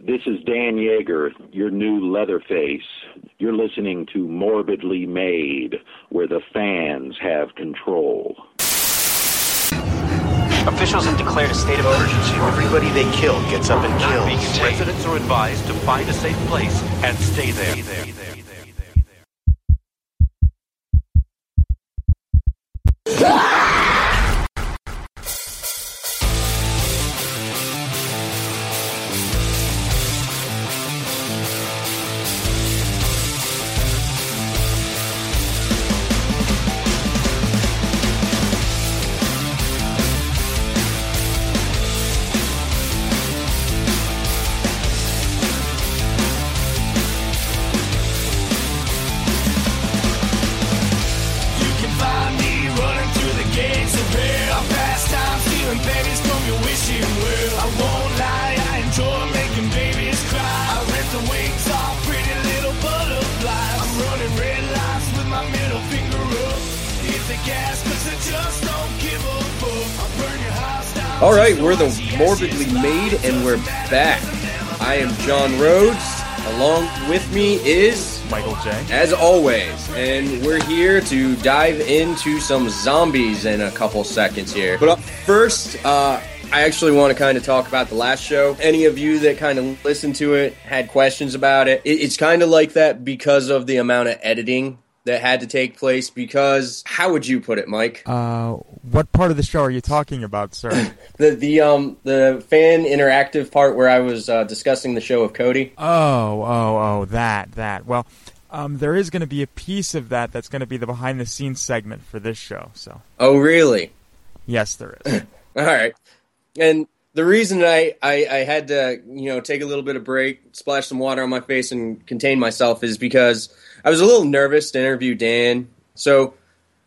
This is Dan Yeager, your new Leatherface. You're listening to Morbidly Made, where the fans have control. Officials have declared a state of emergency. Everybody they kill gets up and kills. Residents are advised to find a safe place and stay there. You All right, we're the Morbidly Made, and we're back. I am John Rhodes. Along with me is Michael J. as always, and we're here to dive into some zombies in a couple seconds here. But up first, uh, I actually want to kind of talk about the last show. Any of you that kind of listened to it had questions about it. it it's kind of like that because of the amount of editing that had to take place. Because how would you put it, Mike? Uh, what part of the show are you talking about, sir? The the um the fan interactive part where I was uh, discussing the show of Cody. oh, oh, oh, that, that. Well, um, there is going to be a piece of that that's going to be the behind the scenes segment for this show. So, Oh, really? yes, there is. All right. And the reason I, I, I had to, you know, take a little bit of break, splash some water on my face, and contain myself is because I was a little nervous to interview Dan. So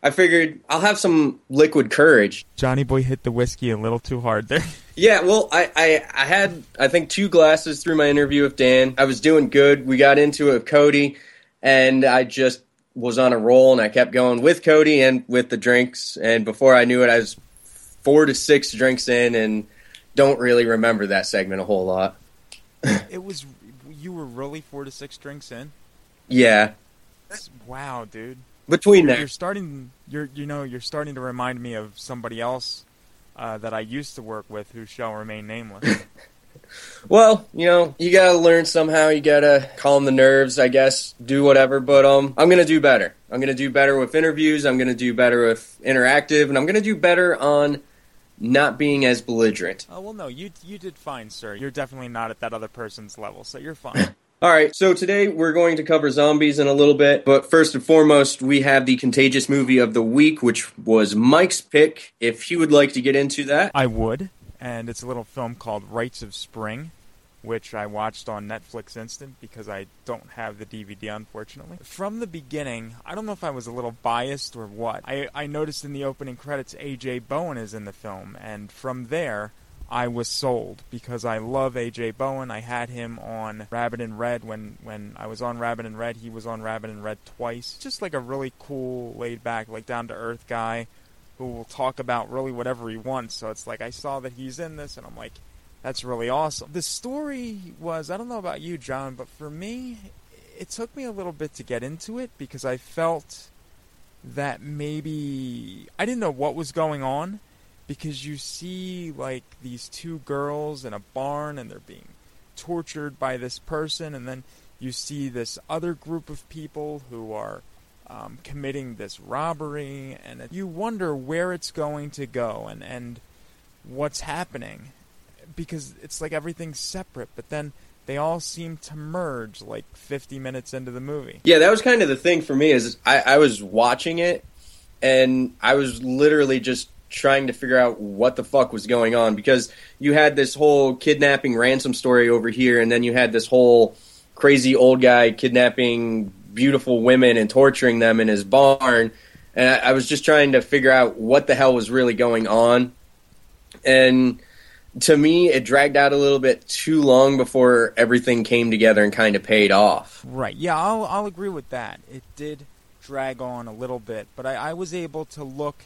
I figured I'll have some liquid courage. Johnny Boy hit the whiskey a little too hard there. Yeah, well, I, I, I had, I think, two glasses through my interview with Dan. I was doing good. We got into it with Cody, and I just was on a roll, and I kept going with Cody and with the drinks. And before I knew it, I was four to six drinks in, and don't really remember that segment a whole lot. it was, you were really four to six drinks in? Yeah, Wow, dude. between You're, that. you're starting, you're, you know, you're starting to remind me of somebody else uh, that I used to work with who shall remain nameless. Well, you know, you gotta learn somehow. You gotta calm the nerves, I guess. Do whatever, but um, I'm gonna do better. I'm gonna do better with interviews. I'm gonna do better with interactive, and I'm gonna do better on not being as belligerent. Oh well, no, you you did fine, sir. You're definitely not at that other person's level, so you're fine. All right, so today we're going to cover zombies in a little bit, but first and foremost, we have the contagious movie of the week, which was Mike's pick. If he would like to get into that, I would, and it's a little film called Rites of Spring, which I watched on Netflix Instant because I don't have the DVD, unfortunately. From the beginning, I don't know if I was a little biased or what. I, I noticed in the opening credits AJ Bowen is in the film, and from there, I was sold because I love AJ Bowen. I had him on Rabbit in Red when when I was on Rabbit in Red. He was on Rabbit in Red twice. Just like a really cool, laid back, like down to earth guy who will talk about really whatever he wants. So it's like I saw that he's in this, and I'm like, that's really awesome. The story was I don't know about you, John, but for me, it took me a little bit to get into it because I felt that maybe I didn't know what was going on because you see like these two girls in a barn and they're being tortured by this person and then you see this other group of people who are um, committing this robbery and you wonder where it's going to go and and what's happening because it's like everything's separate but then they all seem to merge like 50 minutes into the movie. Yeah, that was kind of the thing for me is I, I was watching it and I was literally just trying to figure out what the fuck was going on because you had this whole kidnapping ransom story over here and then you had this whole crazy old guy kidnapping beautiful women and torturing them in his barn and I, I was just trying to figure out what the hell was really going on and to me, it dragged out a little bit too long before everything came together and kind of paid off. Right. Yeah, I'll, I'll agree with that. It did drag on a little bit, but I, I was able to look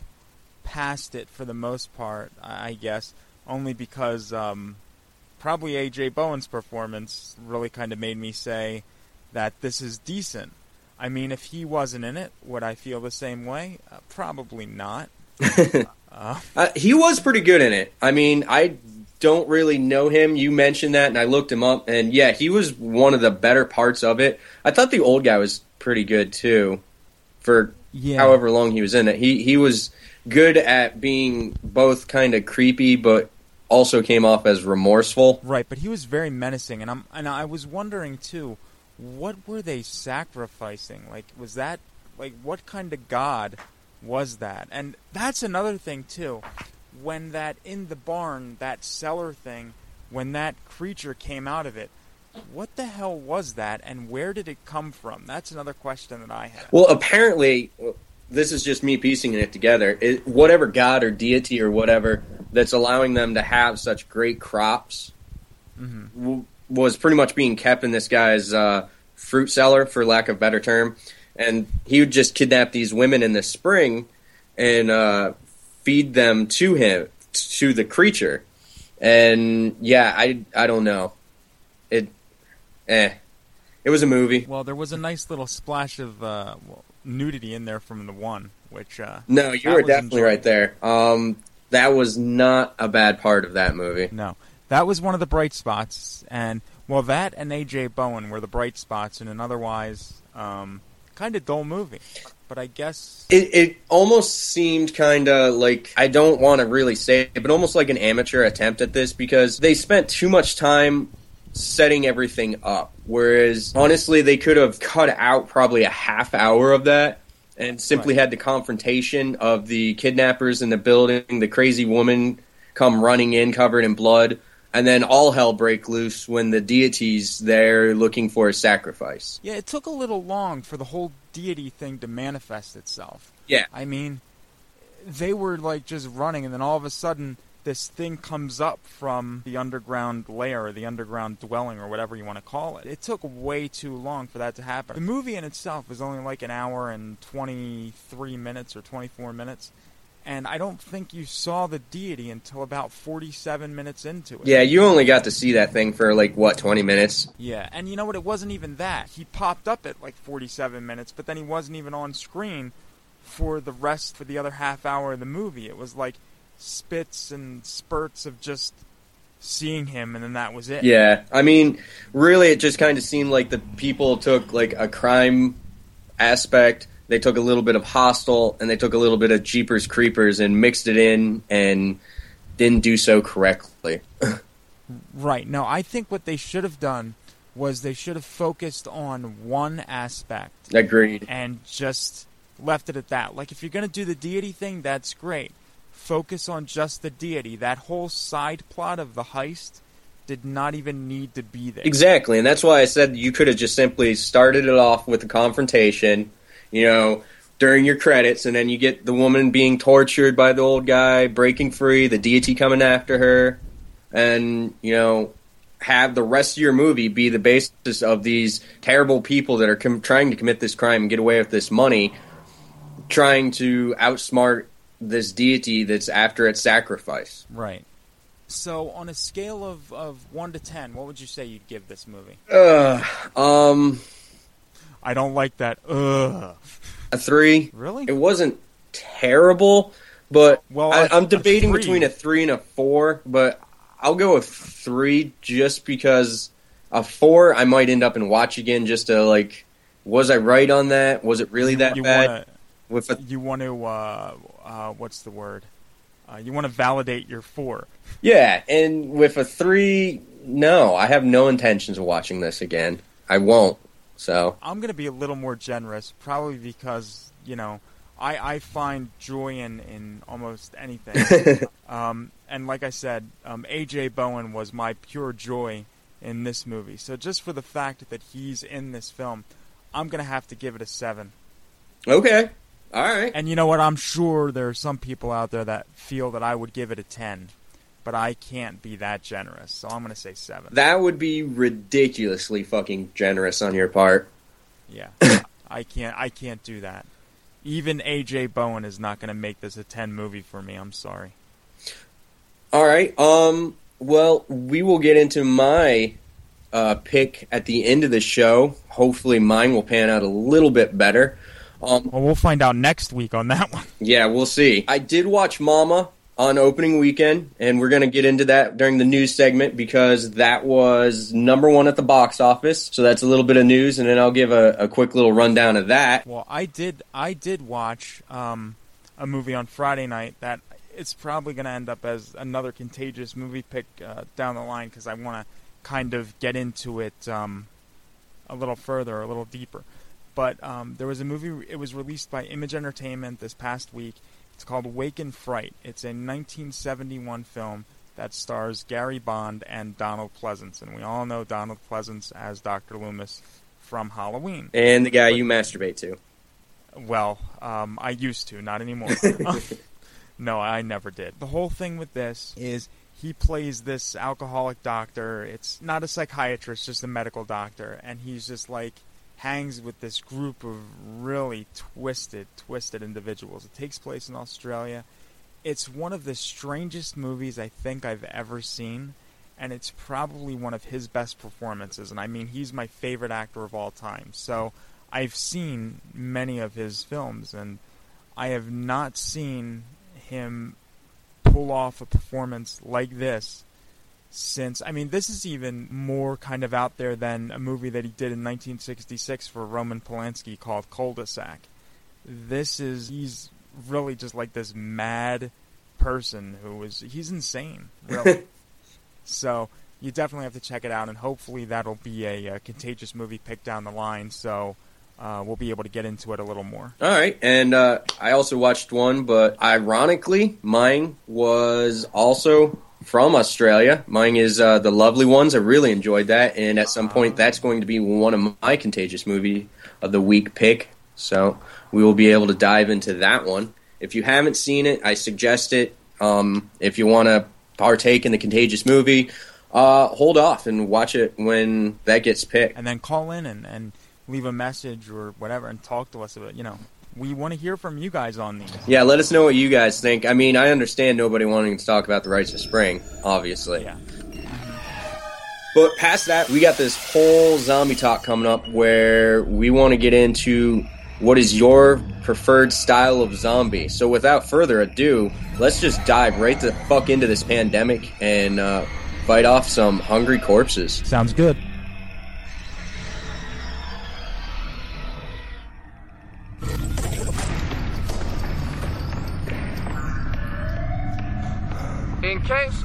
past it for the most part, I guess, only because um, probably AJ Bowen's performance really kind of made me say that this is decent. I mean, if he wasn't in it, would I feel the same way? Uh, probably not. uh, uh, he was pretty good in it. I mean, I don't really know him. You mentioned that, and I looked him up, and yeah, he was one of the better parts of it. I thought the old guy was pretty good too, for yeah. however long he was in it. He he was good at being both kind of creepy, but also came off as remorseful. Right, but he was very menacing, and I'm and I was wondering too, what were they sacrificing? Like, was that like what kind of god was that? And that's another thing too when that in the barn, that cellar thing, when that creature came out of it, what the hell was that and where did it come from? That's another question that I have. Well, apparently, this is just me piecing it together. It, whatever god or deity or whatever that's allowing them to have such great crops mm-hmm. w- was pretty much being kept in this guy's uh, fruit cellar, for lack of better term. And he would just kidnap these women in the spring and uh, feed them to him to the creature. And yeah, I I don't know. It eh. It was a movie. Well, there was a nice little splash of uh, nudity in there from the one, which uh, No, you were definitely enjoyable. right there. Um that was not a bad part of that movie. No. That was one of the bright spots and well that and AJ Bowen were the bright spots in an otherwise um, kind of dull movie but I guess it, it almost seemed kind of like I don't want to really say it, but almost like an amateur attempt at this because they spent too much time setting everything up. Whereas honestly, they could have cut out probably a half hour of that and simply right. had the confrontation of the kidnappers in the building, the crazy woman come running in covered in blood, and then all hell break loose when the deity's there looking for a sacrifice. Yeah, it took a little long for the whole deity thing to manifest itself. Yeah. I mean, they were like just running, and then all of a sudden, this thing comes up from the underground lair, or the underground dwelling, or whatever you want to call it. It took way too long for that to happen. The movie in itself is only like an hour and 23 minutes or 24 minutes and I don't think you saw the deity until about 47 minutes into it. Yeah, you only got to see that thing for like what 20 minutes. Yeah, and you know what? It wasn't even that. He popped up at like 47 minutes, but then he wasn't even on screen for the rest for the other half hour of the movie. It was like spits and spurts of just seeing him and then that was it. Yeah. I mean, really it just kind of seemed like the people took like a crime aspect they took a little bit of Hostel and they took a little bit of Jeepers Creepers and mixed it in and didn't do so correctly. right. No, I think what they should have done was they should have focused on one aspect. Agreed. And just left it at that. Like if you're going to do the deity thing, that's great. Focus on just the deity. That whole side plot of the heist did not even need to be there. Exactly, and that's why I said you could have just simply started it off with a confrontation you know, during your credits, and then you get the woman being tortured by the old guy, breaking free, the deity coming after her, and you know, have the rest of your movie be the basis of these terrible people that are com- trying to commit this crime and get away with this money, trying to outsmart this deity that's after its sacrifice. Right. So, on a scale of, of 1 to 10, what would you say you'd give this movie? Uh, um, I don't like that. Ugh. a three. Really? It wasn't terrible, but Well, I, a- I'm debating three- between a three and a four. But I'll go with three just because a four I might end up and watch again just to like, was I right on that? Was it really that you bad? Wanna, with a you want to, uh, uh, what's the word? Uh, you want to validate your 4. yeah, and with a three, no, I have no intentions of watching this again. I won't. So I'm going to be a little more generous, probably because, you know, I, I find joy in, in almost anything. um, and like I said, um, A.J. Bowen was my pure joy in this movie. So just for the fact that he's in this film, I'm going to have to give it a 7. okay, all right. And you know what? I'm sure there are some people out there that feel that I would give it a 10. But I can't be that generous, so I'm going to say 7. That would be ridiculously fucking generous on your part. Yeah, I can't. I can't do that. Even AJ Bowen is not going to make this a ten movie for me. I'm sorry. All right. Um. Well, we will get into my uh, pick at the end of the show. Hopefully, mine will pan out a little bit better. Um. Well, we'll find out next week on that one. Yeah, we'll see. I did watch Mama on opening weekend, and we're going to get into that during the news segment because that was number one at the box office. So that's a little bit of news, and then I'll give a, a quick little rundown of that. Well, I did. I did watch um, a movie on Friday night that it's probably going to end up as another contagious movie pick uh, down the line because I want to kind of get into it um, a little further, a little deeper. But um, there was a movie. It was released by Image Entertainment this past week. It's called Wake in Fright. It's a 1971 film that stars Gary Bond and Donald Pleasence, and we all know Donald Pleasence as Dr. Loomis from Halloween. And the guy you masturbate to. Well, um, I used to, not anymore. no, I never did. The whole thing with this is he plays this alcoholic doctor. It's not a psychiatrist, just a medical doctor, and he's just like hangs with this group of really twisted, twisted individuals. It takes place in Australia. It's one of the strangest movies I think I've ever seen, and it's probably one of his best performances. And I mean, he's my favorite actor of all time. So I've seen many of his films, and I have not seen him pull off a performance like this since I mean this is even more kind of out there than a movie that he did in 1966 for Roman Polanski called Cul-de-sac. This is he's really just like this mad person who is he's insane, really. so you definitely have to check it out, and hopefully that'll be a, a contagious movie pick down the line. So uh, we'll be able to get into it a little more. All right, and uh, I also watched one, but ironically, mine was also from Australia. Mine is uh, the Loved Ones. I really enjoyed that, and at some point, that's going to be one of my contagious movie of the week pick. So we will be able to dive into that one. If you haven't seen it, I suggest it. Um, if you want to partake in the contagious movie, uh, hold off and watch it when that gets picked. And then call in and, and leave a message or whatever and talk to us about you know we want to hear from you guys on these Yeah, let us know what you guys think. I mean, I understand nobody wanting to talk about the rites of spring, obviously. yeah But past that, we got this whole zombie talk coming up where we want to get into what is your preferred style of zombie. So without further ado, let's just dive right the fuck into this pandemic and uh, fight off some hungry corpses. sounds good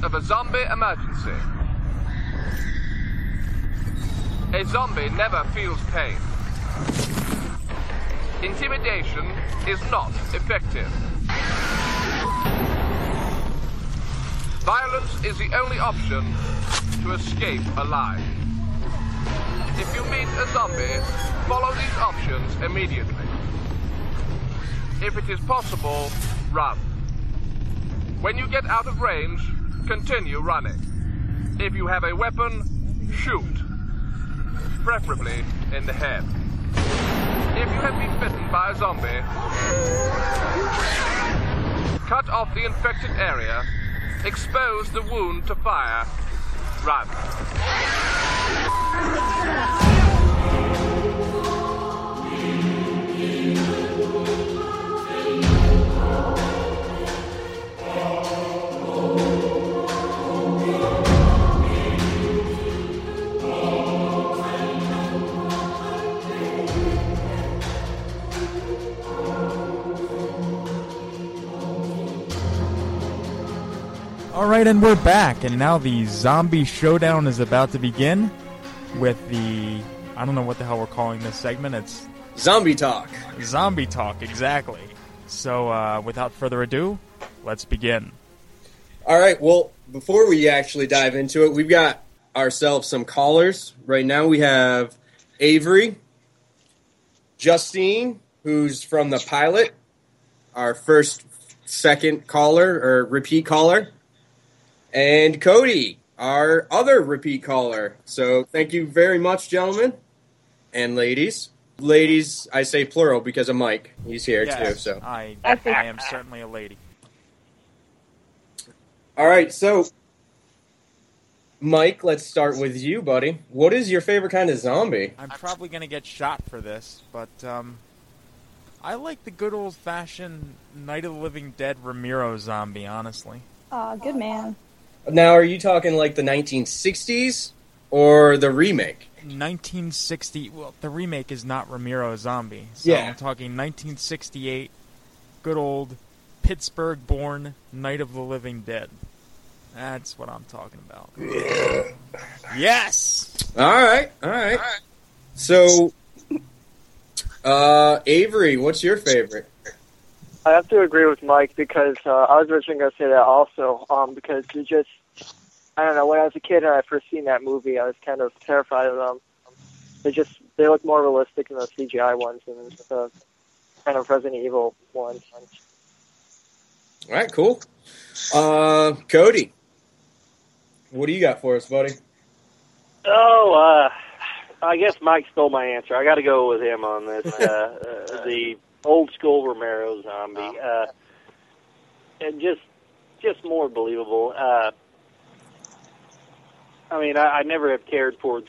of a zombie emergency, a zombie never feels pain. Intimidation is not effective. Violence is the only option to escape alive. If you meet a zombie, follow these options immediately. If it is possible, run. When you get out of range, continue running. If you have a weapon, shoot. Preferably in the head. If you have been bitten by a zombie, cut off the infected area Expose the wound to fire. Run. All right, and we're back, and now the zombie showdown is about to begin with the I don't know what the hell we're calling this segment. It's Zombie talk. zombie talk, exactly. So, uh, without further ado, let's begin. All right. Well, before we actually dive into it, we've got ourselves some callers. Right now, we have Avery, Justine, who's from the pilot, our first, second caller or repeat caller, and Cody, our other repeat caller. So, thank you very much, gentlemen and ladies. Ladies, I say plural because of Mike. He's here too. So, I, I am certainly a lady. all right. So, Mike, let's start with you, buddy. What is your favorite kind of zombie? I'm probably going to get shot for this, but um, I like the good old fashioned Night of the Living Dead Romero zombie, honestly. Aw, good man. Now, are you talking like the 1960s or the remake? 1960. Well, the remake is not Romero Zombie. So Yeah. I'm talking 1968. Good old Pittsburgh-born Night of the Living Dead. That's what I'm talking about. yes. All right, all right. So, uh, Avery, what's your favorite? I have to agree with Mike because uh, I was originally going to say that also um, because it just I don't know when I was a kid and I first seen that movie I was kind of terrified of them. They just they look more realistic than the CGI ones and the kind of Resident Evil ones. All right, cool. Uh, Cody, what do you got for us, buddy? Oh, uh, I guess Mike stole my answer. I got to go with him on this. Uh, uh, the old school Romero zombie, uh, and just just more believable. Uh, I mean, I, I never have cared for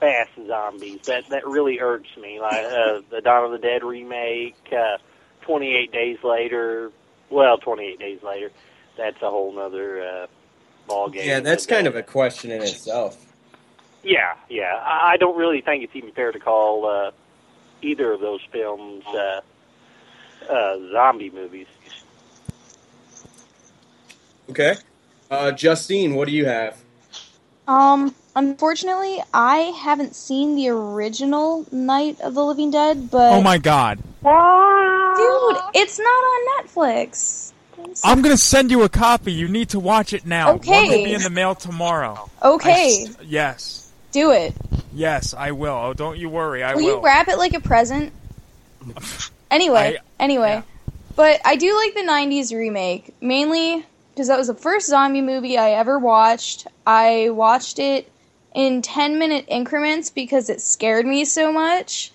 fast zombies. That that really irks me. Like uh, the Dawn of the Dead remake, uh, Twenty Eight Days Later. Well, Twenty Eight Days Later. That's a whole nother uh, ball game. Yeah, that's kind of a question in itself. Yeah, yeah. I I don't really think it's even fair to call uh, either of those films uh, uh, zombie movies. Okay. Uh, Justine, what do you have? Um, unfortunately, I haven't seen the original Night of the Living Dead, but Oh my God. dude, it's not on Netflix. I'm gonna send you a copy. You need to watch it now. One Okay. will be in the mail tomorrow. Okay. I s- yes. Do it. Yes, I will. Oh, don't you worry. I will, will. you wrap it like a present? Anyway, anyway, but I do like the '90s remake mainly because that was the first zombie movie I ever watched. I watched it in 10 minute increments because it scared me so much,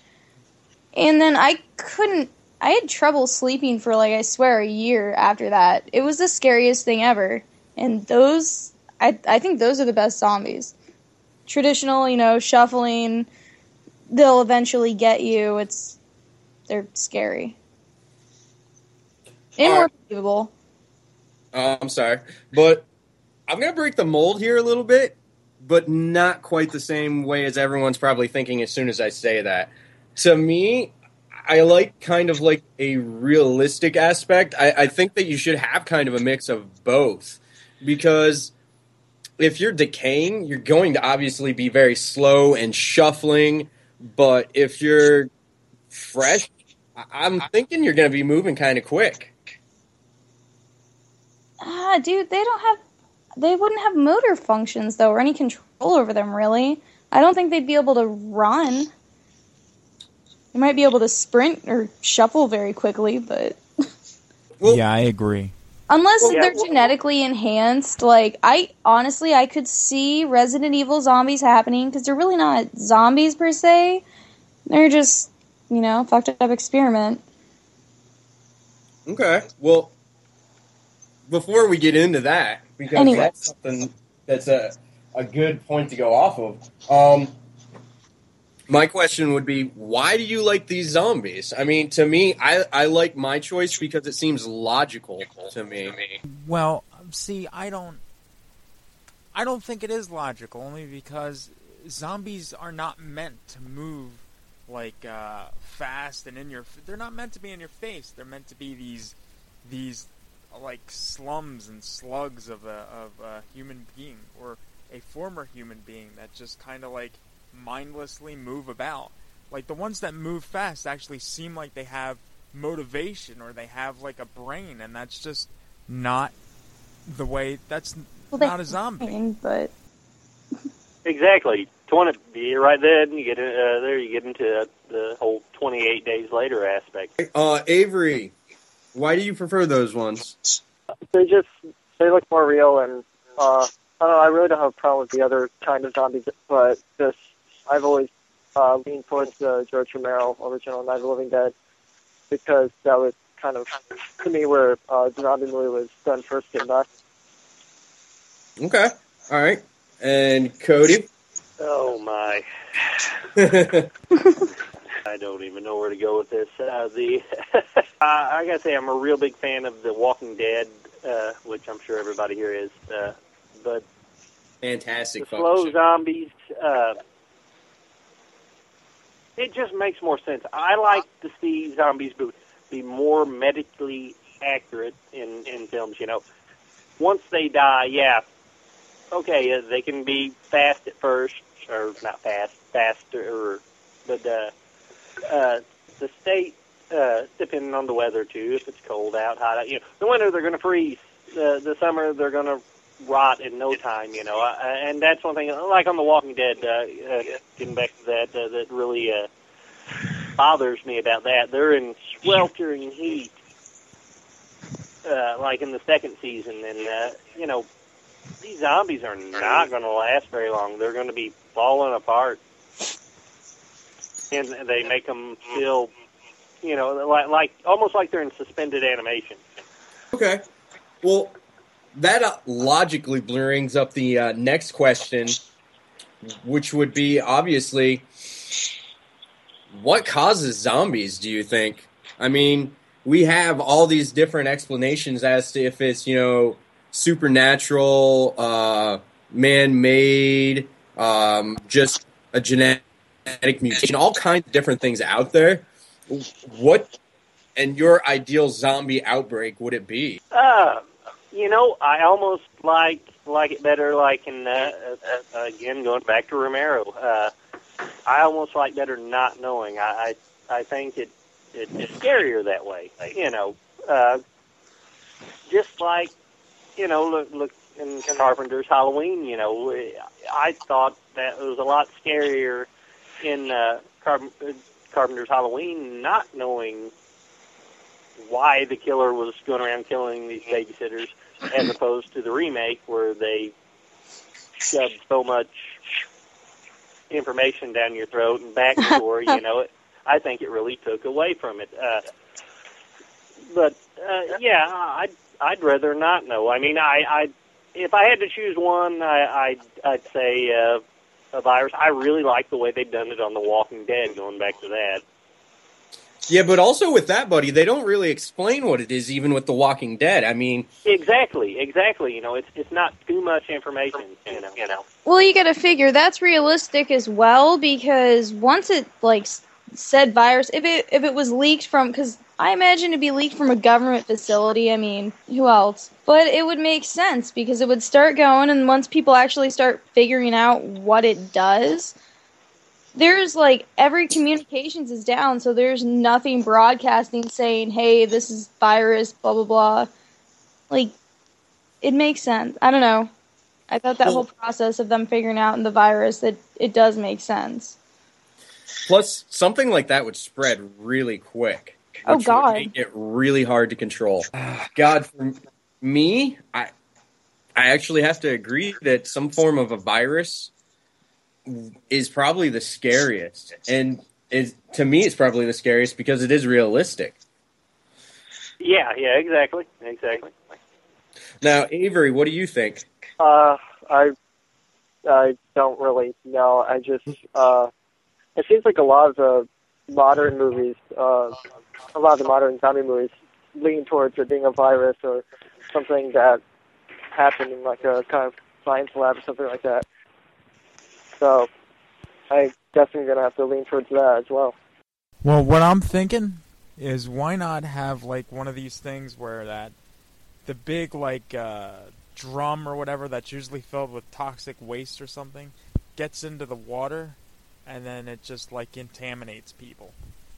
and then I couldn't. I had trouble sleeping for like I swear a year after that. It was the scariest thing ever, and those I I think those are the best zombies. Traditional, you know, shuffling. They'll eventually get you. It's they're scary and more believable. Uh, I'm sorry, but I'm gonna break the mold here a little bit, but not quite the same way as everyone's probably thinking as soon as I say that. To me, I like kind of like a realistic aspect. I, I think that you should have kind of a mix of both because if you're decaying, you're going to obviously be very slow and shuffling. But if you're fresh, I- I'm thinking you're going to be moving kind of quick. Ah, dude, they don't have. They wouldn't have motor functions though, or any control over them. Really, I don't think they'd be able to run. They might be able to sprint or shuffle very quickly, but yeah, I agree. Unless Well, yeah, they're well- genetically enhanced, like I honestly, I could see Resident Evil zombies happening because they're really not zombies per se. They're just, you know, fucked up experiment. Okay. Well, before we get into that, because Anyways. that's something that's a a good point to go off of. Um, my question would be, why do you like these zombies? I mean, to me, I I like my choice because it seems logical to me. Well, see, I don't. I don't think it is logical, only because zombies are not meant to move like uh, fast and in your. They're not meant to be in your face. They're meant to be these, these, like slums and slugs of a of a human being or a former human being that just kind of like mindlessly move about. Like the ones that move fast actually seem like they have motivation or they have like a brain, and that's just not the way. That's Well, not a zombie. Fine, but Exactly. Twenty. You right then. You get uh, there. You get into the whole twenty-eight days later aspect. Uh, Avery, why do you prefer those ones? They just they look more real, and uh, I don't know. I really don't have a problem with the other kind of zombies, but this I've always uh, leaned towards the George Romero original Night of the Living Dead because that was kind of to me where uh, the zombie movie was done first and best. Okay, all right, and Cody. Oh my! I don't even know where to go with this. Uh, the uh, I gotta say, I'm a real big fan of The Walking Dead, uh, which I'm sure everybody here is. Uh, but Fantastic. the fucking slow zombies, uh, it just makes more sense. I like to see zombies be, more medically accurate in in films. You know, once they die, yeah, okay, uh, they can be fast at first, or not fast, faster, or, but uh, uh, the state, uh, depending on the weather too, if it's cold out, hot out, you know, the winter they're going to freeze, the the summer they're going to rot in no time, you know, uh, and that's one thing. Like on The Walking Dead, uh, uh, getting back to that, uh, that really uh, bothers me about that. They're in sweltering heat, uh, like in the second season, and uh, you know, these zombies are not going to last very long. They're going to be falling apart, and they make them feel, you know, like like almost like they're in suspended animation. Okay. Well, that uh, logically brings up the uh, next question, which would be obviously, what causes zombies? Do you think? I mean, we have all these different explanations as to if it's you know supernatural, uh, man-made, um, just a genetic mutation, all kinds of different things out there. What and your ideal zombie outbreak would it be? Uh, you know, I almost like like it better. Like in uh, uh, again, going back to Romero, uh, I almost like better not knowing. I I, I think it, it it's scarier that way. You know, uh, just like you know, look look in Carpenter's Halloween. You know, I thought that it was a lot scarier in uh, Carp- Carpenter's Halloween, not knowing why the killer was going around killing these babysitters, as opposed to the remake where they shoved so much information down your throat and backstory. you know, it, I think it really took away from it. Uh, but uh, yeah, I'd I'd rather not know. I mean, I I if I had to choose one, I I'd, I'd say uh, a virus. I really like the way they've done it on The Walking Dead. Going back to that. Yeah, but also with that, buddy, they don't really explain what it is, even with The Walking Dead. I mean, Exactly, exactly. You know, it's it's not too much information. You know, you know. Well, you got to figure that's realistic as well because once it like said virus, if it if it was leaked from, because I imagine it'd be leaked from a government facility. I mean, who else? But it would make sense because it would start going, and once people actually start figuring out what it does, there's like every communications is down, so there's nothing broadcasting saying, "Hey, this is virus," blah blah blah. Like, it makes sense. I don't know. I thought that whole process of them figuring out the virus that it does make sense. plus something like that would spread really quick. Oh, God. would make it really hard to control. God, for me, I I actually have to agree that some form of a virus is probably the scariest, and is to me, it's probably the scariest because it is realistic. Yeah, yeah, exactly, exactly. Now, Avery, what do you think? Uh, I I don't really know. I just uh, it seems like a lot of the modern movies, uh, a lot of the modern zombie movies, lean towards it being a virus or something that happened in like a kind of science lab or something like that. So I definitely gonna have to lean towards that as well. Well, what I'm thinking is why not have like one of these things where that the big like uh, drum or whatever that's usually filled with toxic waste or something gets into the water and then it just like contaminates people.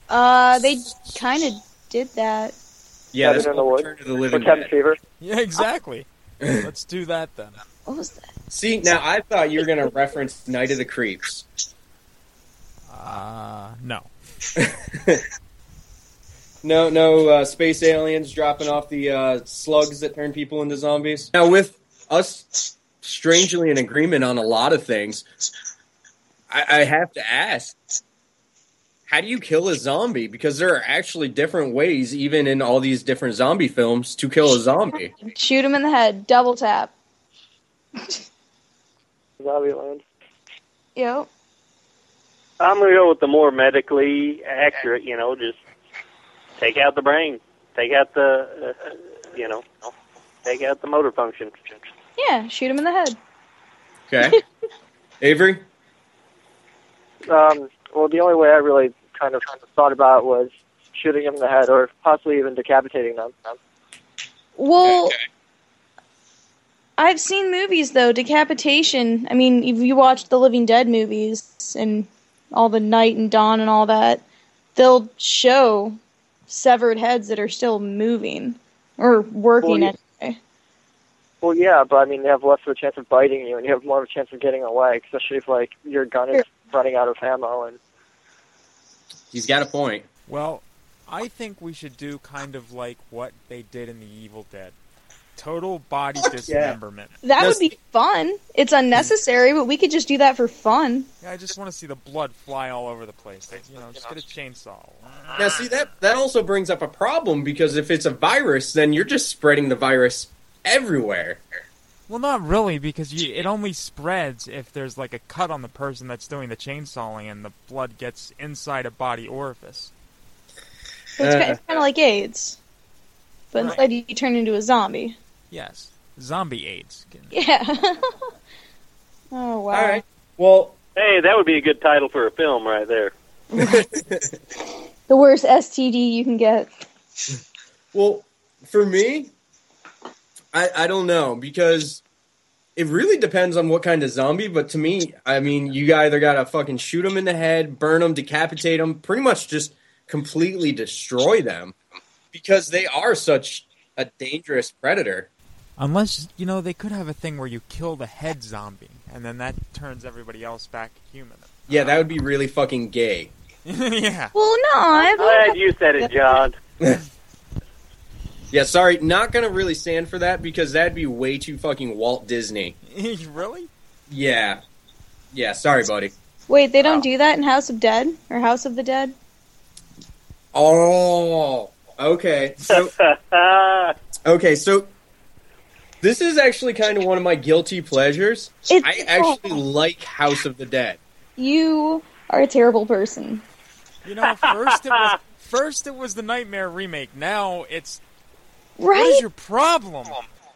Uh, they kind of did that. Yeah, Cabin that's in the what Woods Return to the Living Dead. Fever. Yeah, exactly. Let's do that then. What was that? See, now I thought you were going to reference Night of the Creeps. Uh, no. No, no uh, space aliens dropping off the uh, slugs that turn people into zombies. Now, with us strangely in agreement on a lot of things, I, I have to ask: How do you kill a zombie? Because there are actually different ways, even in all these different zombie films, to kill a zombie. Shoot him in the head. Double tap. Zombieland. Yep. I'm gonna go with the more medically accurate. You know, just take out the brain, take out the, uh, you know, take out the motor function. Yeah, shoot him in the head. Okay, Avery. Um, well, the only way I really kind of thought about was shooting him in the head or possibly even decapitating them. Well, I've seen movies though. Decapitation. I mean, if you watch the Living Dead movies and all the Night and Dawn and all that, they'll show severed heads that are still moving or working Well, anyway. Well, yeah, but I mean, they have less of a chance of biting you, and you have more of a chance of getting away, especially if like your gun is running out of ammo. And He's got a point. Well, I think we should do kind of like what they did in the Evil Dead. Total body dismemberment. That would be fun. It's unnecessary, but we could just do that for fun. Yeah, I just want to see the blood fly all over the place. Like, you know, just get a chainsaw. Now, see that that also brings up a problem because if it's a virus, then you're just spreading the virus everywhere. Well, not really, because you, it only spreads if there's like a cut on the person that's doing the chainsawing and the blood gets inside a body orifice. So it's, Uh. it's kind of like AIDS, but instead you turn into a zombie. Yes, zombie AIDS. Yeah. oh wow. All right. Well, Hey, that would be a good title for a film right there. The worst STD you can get. Well, for me, I I don't know because it really depends on what kind of zombie. But to me, I mean, you either gotta fucking shoot them in the head, burn them, decapitate them, pretty much just completely destroy them because they are such a dangerous predator. Unless, you know, they could have a thing where you kill the head zombie, and then that turns everybody else back human. Yeah, that would be really fucking gay. yeah. Well, no, I'm Glad you said it, John. Yeah, sorry, not gonna really stand for that because that'd be way too fucking Walt Disney. really? Yeah, yeah. Sorry, buddy. Wait, they don't do that in House of Dead or House of the Dead? Oh, okay. So, okay, so this is actually kind of one of my guilty pleasures. It's- I actually like House of the Dead. You are a terrible person. You know, first it was first it was the Nightmare remake. Now it's Right? What is your problem?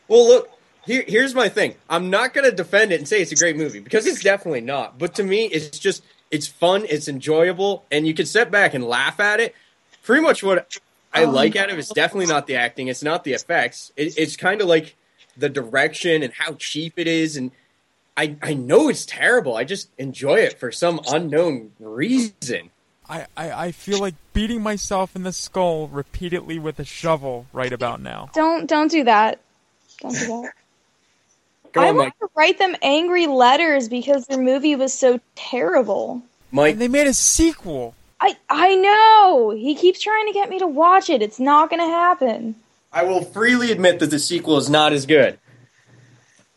Well, look, here, here's my thing. I'm not gonna defend it and say it's a great movie because it's definitely not. But to me, it's just it's fun, it's enjoyable, and you can sit back and laugh at it. Pretty much what I Oh, like out of it is definitely not the acting. It's not the effects. It, it's kind of like the direction and how cheap it is, and I I know it's terrible. I just enjoy it for some unknown reason. I, I, I feel like beating myself in the skull repeatedly with a shovel right about now. Don't don't do that. Don't do that. Go I on, want Mike. to write them angry letters because their movie was so terrible. Mike, they made a sequel. I I know. He keeps trying to get me to watch it. It's not going to happen. I will freely admit that the sequel is not as good.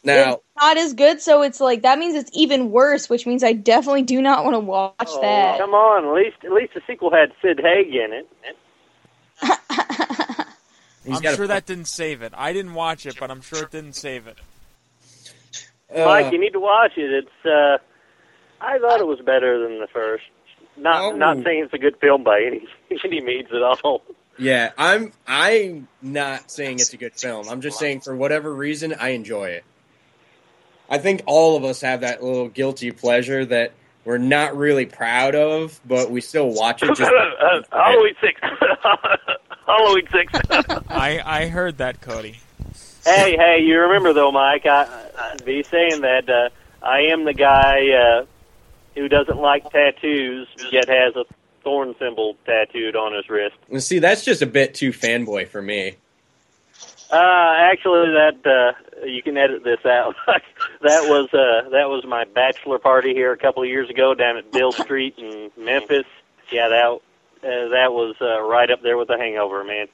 Now, It's not as good, so it's like that means it's even worse, which means I definitely do not want to watch Oh, that. come on, at least at least the sequel had Sid Haig in it. I'm got a sure that didn't save it. I didn't watch it, but I'm sure it didn't save it. Uh, Mike, you need to watch it. It's. uh I thought it was better than the first. Not Oh. not saying it's a good film by any any means at all. Yeah, I'm. I'm not saying it's a good film. I'm just saying for whatever reason, I enjoy it. I think all of us have that little guilty pleasure that we're not really proud of, but we still watch it. Just uh, Halloween six. Halloween six. I I heard that, Cody. hey, hey, you remember though, Mike? I, I be saying that uh, I am the guy uh, who doesn't like tattoos yet has a thorn symbol tattooed on his wrist. And see, that's just a bit too fanboy for me. Uh, actually, that uh, you can edit this out. that was uh, that was my bachelor party here a couple of years ago down at Beale Street in Memphis. Yeah, that uh, that was uh, right up there with the Hangover, man.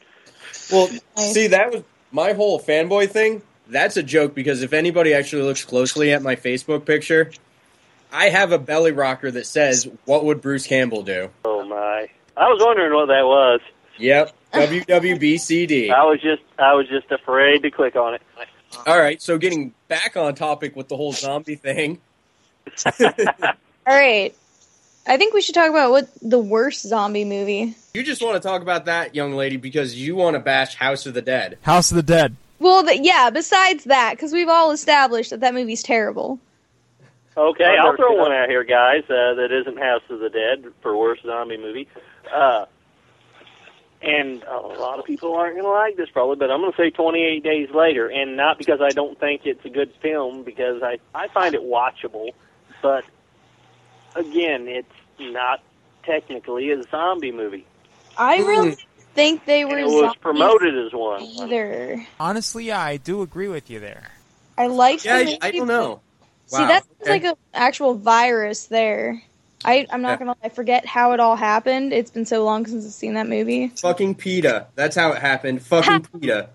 Well, see, that was my whole fanboy thing. That's a joke because if anybody actually looks closely at my Facebook picture, I have a belly rocker that says, "What would Bruce Campbell do?" Oh my! I was wondering what that was. Yep, WWBCD. I was just I was just afraid to click on it. All right, so getting back on topic with the whole zombie thing. All right. I think we should talk about what the worst zombie movie. You just want to talk about that, young lady, because you want to bash House of the Dead. House of the Dead. Well, the, yeah. Besides that, because we've all established that that movie's terrible. Okay, I've I'll throw one out here, guys. Uh, that isn't House of the Dead for worst zombie movie. Uh, and a lot of people aren't going to like this probably, but I'm going to say 28 Days Later, and not because I don't think it's a good film, because I I find it watchable, but again, it's not technically a zombie movie. I really think they were And it was promoted as one. either. Honestly, yeah, I do agree with you there. I like. Yeah, the I. I don't know. Wow, that sounds okay. like an actual virus there. I, I'm not Yeah. gonna. I forget how it all happened. It's been so long since I've seen that movie. Fucking PETA. That's how it happened. Fucking PETA.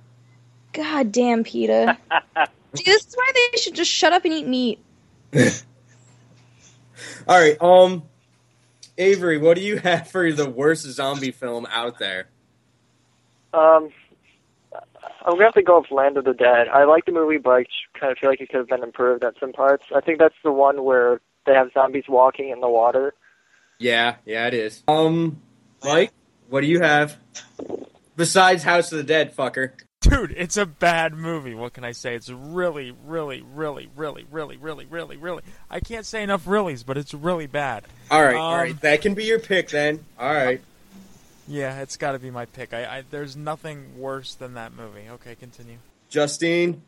God damn, PETA. See, this is why they should just shut up and eat meat. All right, um, Avery, what do you have for the worst zombie film out there? Um, I'm gonna have to go with Land of the Dead. I like the movie, but I kind of feel like it could have been improved at some parts. I think that's the one where they have zombies walking in the water. Yeah, yeah, it is. Um, Mike, what do you have besides House of the Dead, fucker? Dude, it's a bad movie. What can I say? It's really, really, really, really, really, really, really, really. I can't say enough reallys, but it's really bad. All right, all Um, right, that can be your pick then. All right. Yeah, it's got to be my pick. I, I there's nothing worse than that movie. Okay, continue. Justine,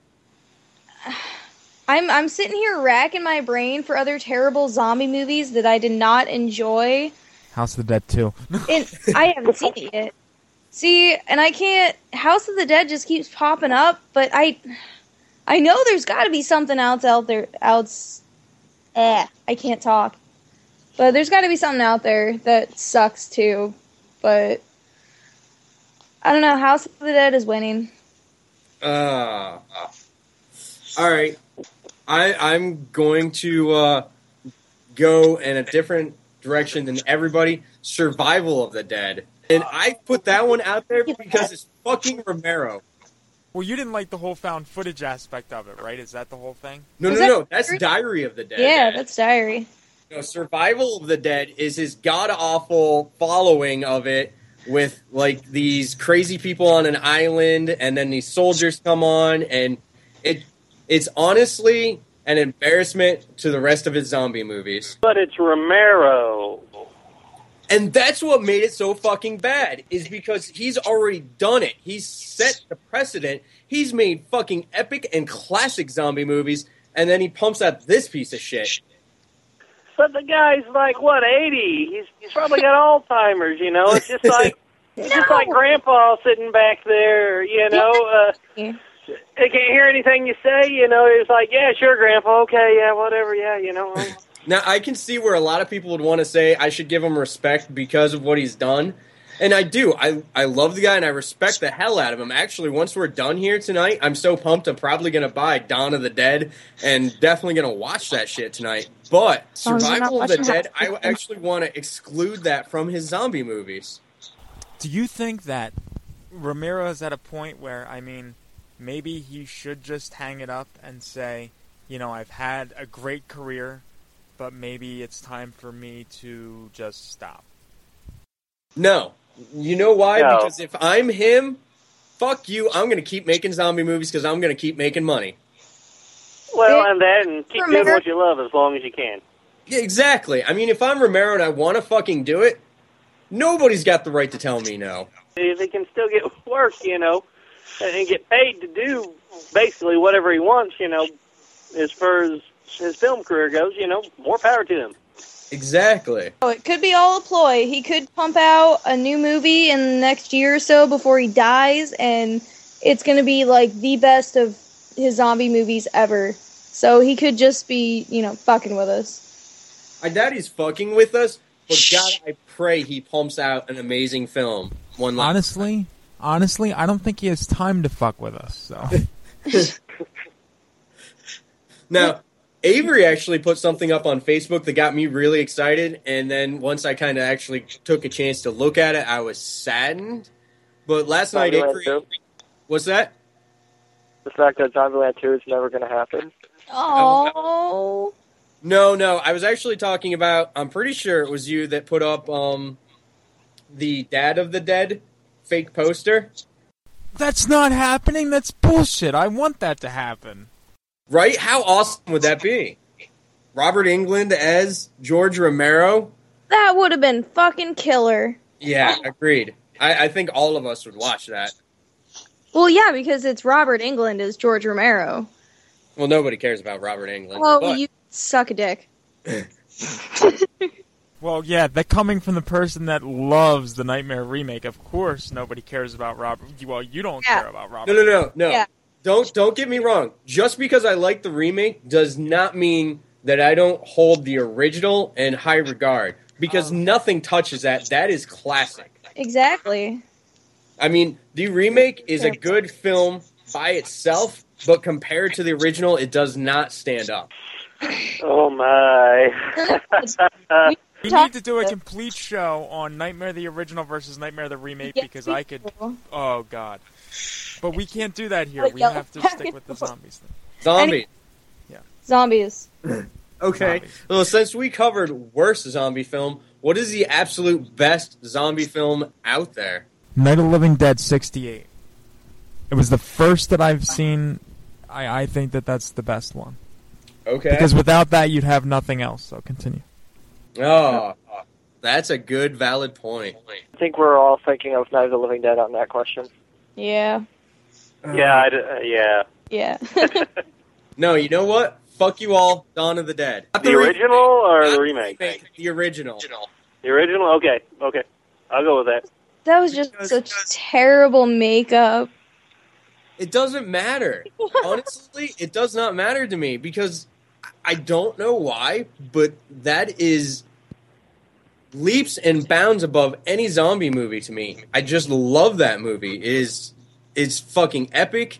I'm I'm sitting here racking my brain for other terrible zombie movies that I did not enjoy, House of the Dead 2. and I haven't seen it yet. See, and I can't. House of the Dead just keeps popping up, but I, I know there's got to be something else out there. Outs, eh, I can't talk. But there's got to be something out there that sucks too. But I don't know. House of the Dead is winning. uh, all right. I I'm going to uh, go in a different direction than everybody. Survival of the Dead, and I put that one out there because it's fucking Romero. Well, you didn't like the whole found footage aspect of it, right? Is that the whole thing? No, Was no, that no. That's Diary? Diary of the Dead. Yeah, that's Diary. No, Survival of the Dead is his god awful following of it with like these crazy people on an island and then these soldiers come on and it it's honestly an embarrassment to the rest of his zombie movies. But it's Romero. And that's what made it so fucking bad is because he's already done it. He's set the precedent. He's made fucking epic and classic zombie movies and then he pumps out this piece of shit. But the guy's like what eighty? He's he's probably got Alzheimer's. You know, it's just like it's just like Grandpa sitting back there. You know, uh, Yeah. they can't hear anything you say. You know, he's like, yeah, sure, Grandpa. Okay, yeah, whatever. Yeah, you know. Now I can see where a lot of people would want to say I should give him respect because of what he's done. And I do. I I love the guy and I respect the hell out of him. Actually, once we're done here tonight, I'm so pumped I'm probably gonna buy Dawn of the Dead and definitely gonna watch that shit tonight. But long as Survival of the Dead, I of the Dead. actually want to exclude that from his zombie movies. Do you think that Romero is at a point where I mean, maybe he should just hang it up and say, you know, I've had a great career, but maybe it's time for me to just stop. No. You know why? No. Because if I'm him, fuck you. I'm going to keep making zombie movies because I'm going to keep making money. Well, and that, and keep doing what you love as long as you can. Yeah, exactly. I mean, if I'm Romero and I want to fucking do it, nobody's got the right to tell me no. If he can still get work, you know, and get paid to do basically whatever he wants, you know, as far as his film career goes, you know, more power to him. Exactly. Oh, it could be all a ploy. He could pump out a new movie in the next year or so before he dies, and it's going to be like the best of his zombie movies ever. So he could just be, you know, fucking with us. I doubt he's fucking with us, but God, I pray he pumps out an amazing film. One last Honestly, honestly, I don't think he has time to fuck with us. So Now, Avery actually put something up on Facebook that got me really excited, and then once I kind of actually took a chance to look at it, I was saddened. But last night, Zombieland Avery, 2? what's that? The fact that Zombieland 2 is never going to happen. Oh. No, no, I was actually talking about. I'm pretty sure it was you that put up um the Dad of the Dead fake poster, that's not happening. That's bullshit. I want that to happen. Right? How awesome would that be? Robert Englund as George Romero. That would have been fucking killer. Yeah, agreed. I, I think all of us would watch that. Well, yeah, because it's Robert Englund as George Romero. Well, nobody cares about Robert Englund. Oh, but- you suck a dick. Well, yeah, that coming from the person that loves the Nightmare remake, of course nobody cares about Robert. Well, you don't Yeah. care about Robert. No, no, no, no. Yeah. Don't don't get me wrong. Just because I like the remake does not mean that I don't hold the original in high regard. Because oh. nothing touches that. That is classic. Exactly. I mean, the remake is a good film by itself, but compared to the original, it does not stand up. Oh my! We need to do a complete show on Nightmare the original versus Nightmare the remake Yes, because I could. do. Oh God! But we can't do that here. We have to stick with the forth. zombies thing. Zombie. Yeah. Zombies. Okay. Well, since we covered worst zombie film, what is the absolute best zombie film out there? Night of the Living Dead '68. It was the first that I've seen. I I think that that's the best one Okay. because without that you'd have nothing else. So continue. Oh, that's a good, valid point. I think we're all thinking of Night of the Living Dead on that question. Yeah. Yeah, I d- uh, yeah. Yeah. No, you know what? Fuck you all, Dawn of the Dead. Not The re- original or not the remake? The original. The original. Okay, okay. I'll go with that. that was just such terrible makeup. It doesn't matter. Honestly, it does not matter to me because I don't know why, but that is leaps and bounds above any zombie movie to me. I just love that movie. It is it's fucking epic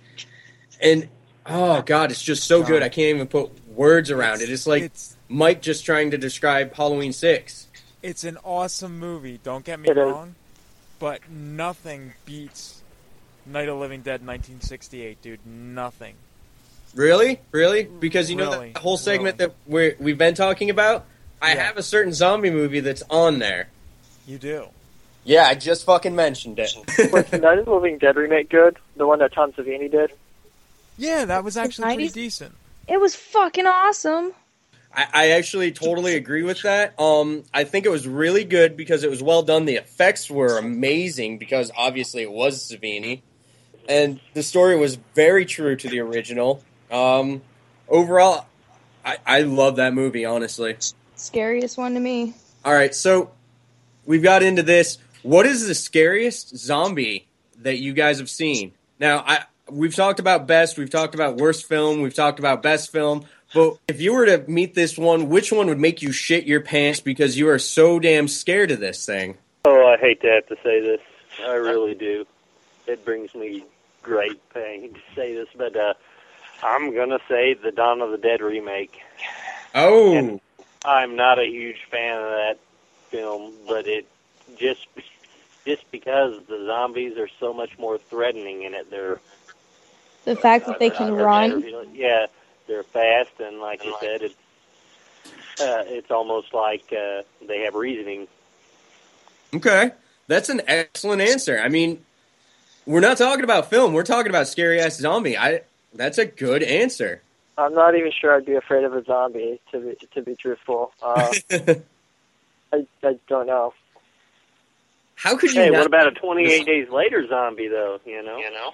and oh god, it's just so good. I can't even put words around it. It's like It's Mike just trying to describe Halloween 6. it's an awesome movie. Don't get me It is. wrong, but nothing beats Night of Living Dead 1968, dude. Nothing. Really? Really? Because you know Really, that whole segment that we're, we've been talking about? I Yeah. have a certain zombie movie that's on there. You do. Yeah, I just fucking mentioned it. Was the Night of the Living Dead remake good? The one that Tom Savini did? Yeah, that was actually pretty 90s? decent. It was fucking awesome. I, I actually totally agree with that. Um, I think it was really good because it was well done. The effects were amazing because obviously it was Savini, and the story was very true to the original. Um, overall, I, I love that movie. Honestly. Scariest one to me. All right, so we've got into this. What is the scariest zombie that you guys have seen? Now, I we've talked about best, we've talked about worst film, we've talked about best film. But if you were to meet this one, which one would make you shit your pants because you are so damn scared of this thing? Oh, I hate to have to say this. I really do. It brings me great pain to say this, but uh, I'm gonna say the Dawn of the Dead remake. Oh, I'm not a huge fan of that film, but it just just because because the zombies are so much more threatening in it. They're The fact that they can run. yeah, they're fast, and like you said, it's uh, it's almost like uh, they have reasoning. Okay, that's an excellent answer. I mean, we're not talking about film. We're talking about scary ass zombie. I. That's a good answer. I'm not even sure I'd be afraid of a zombie. To be to be truthful, uh, I I don't know. How could you? Hey, not- what about a 28 days later zombie though? You know. You know.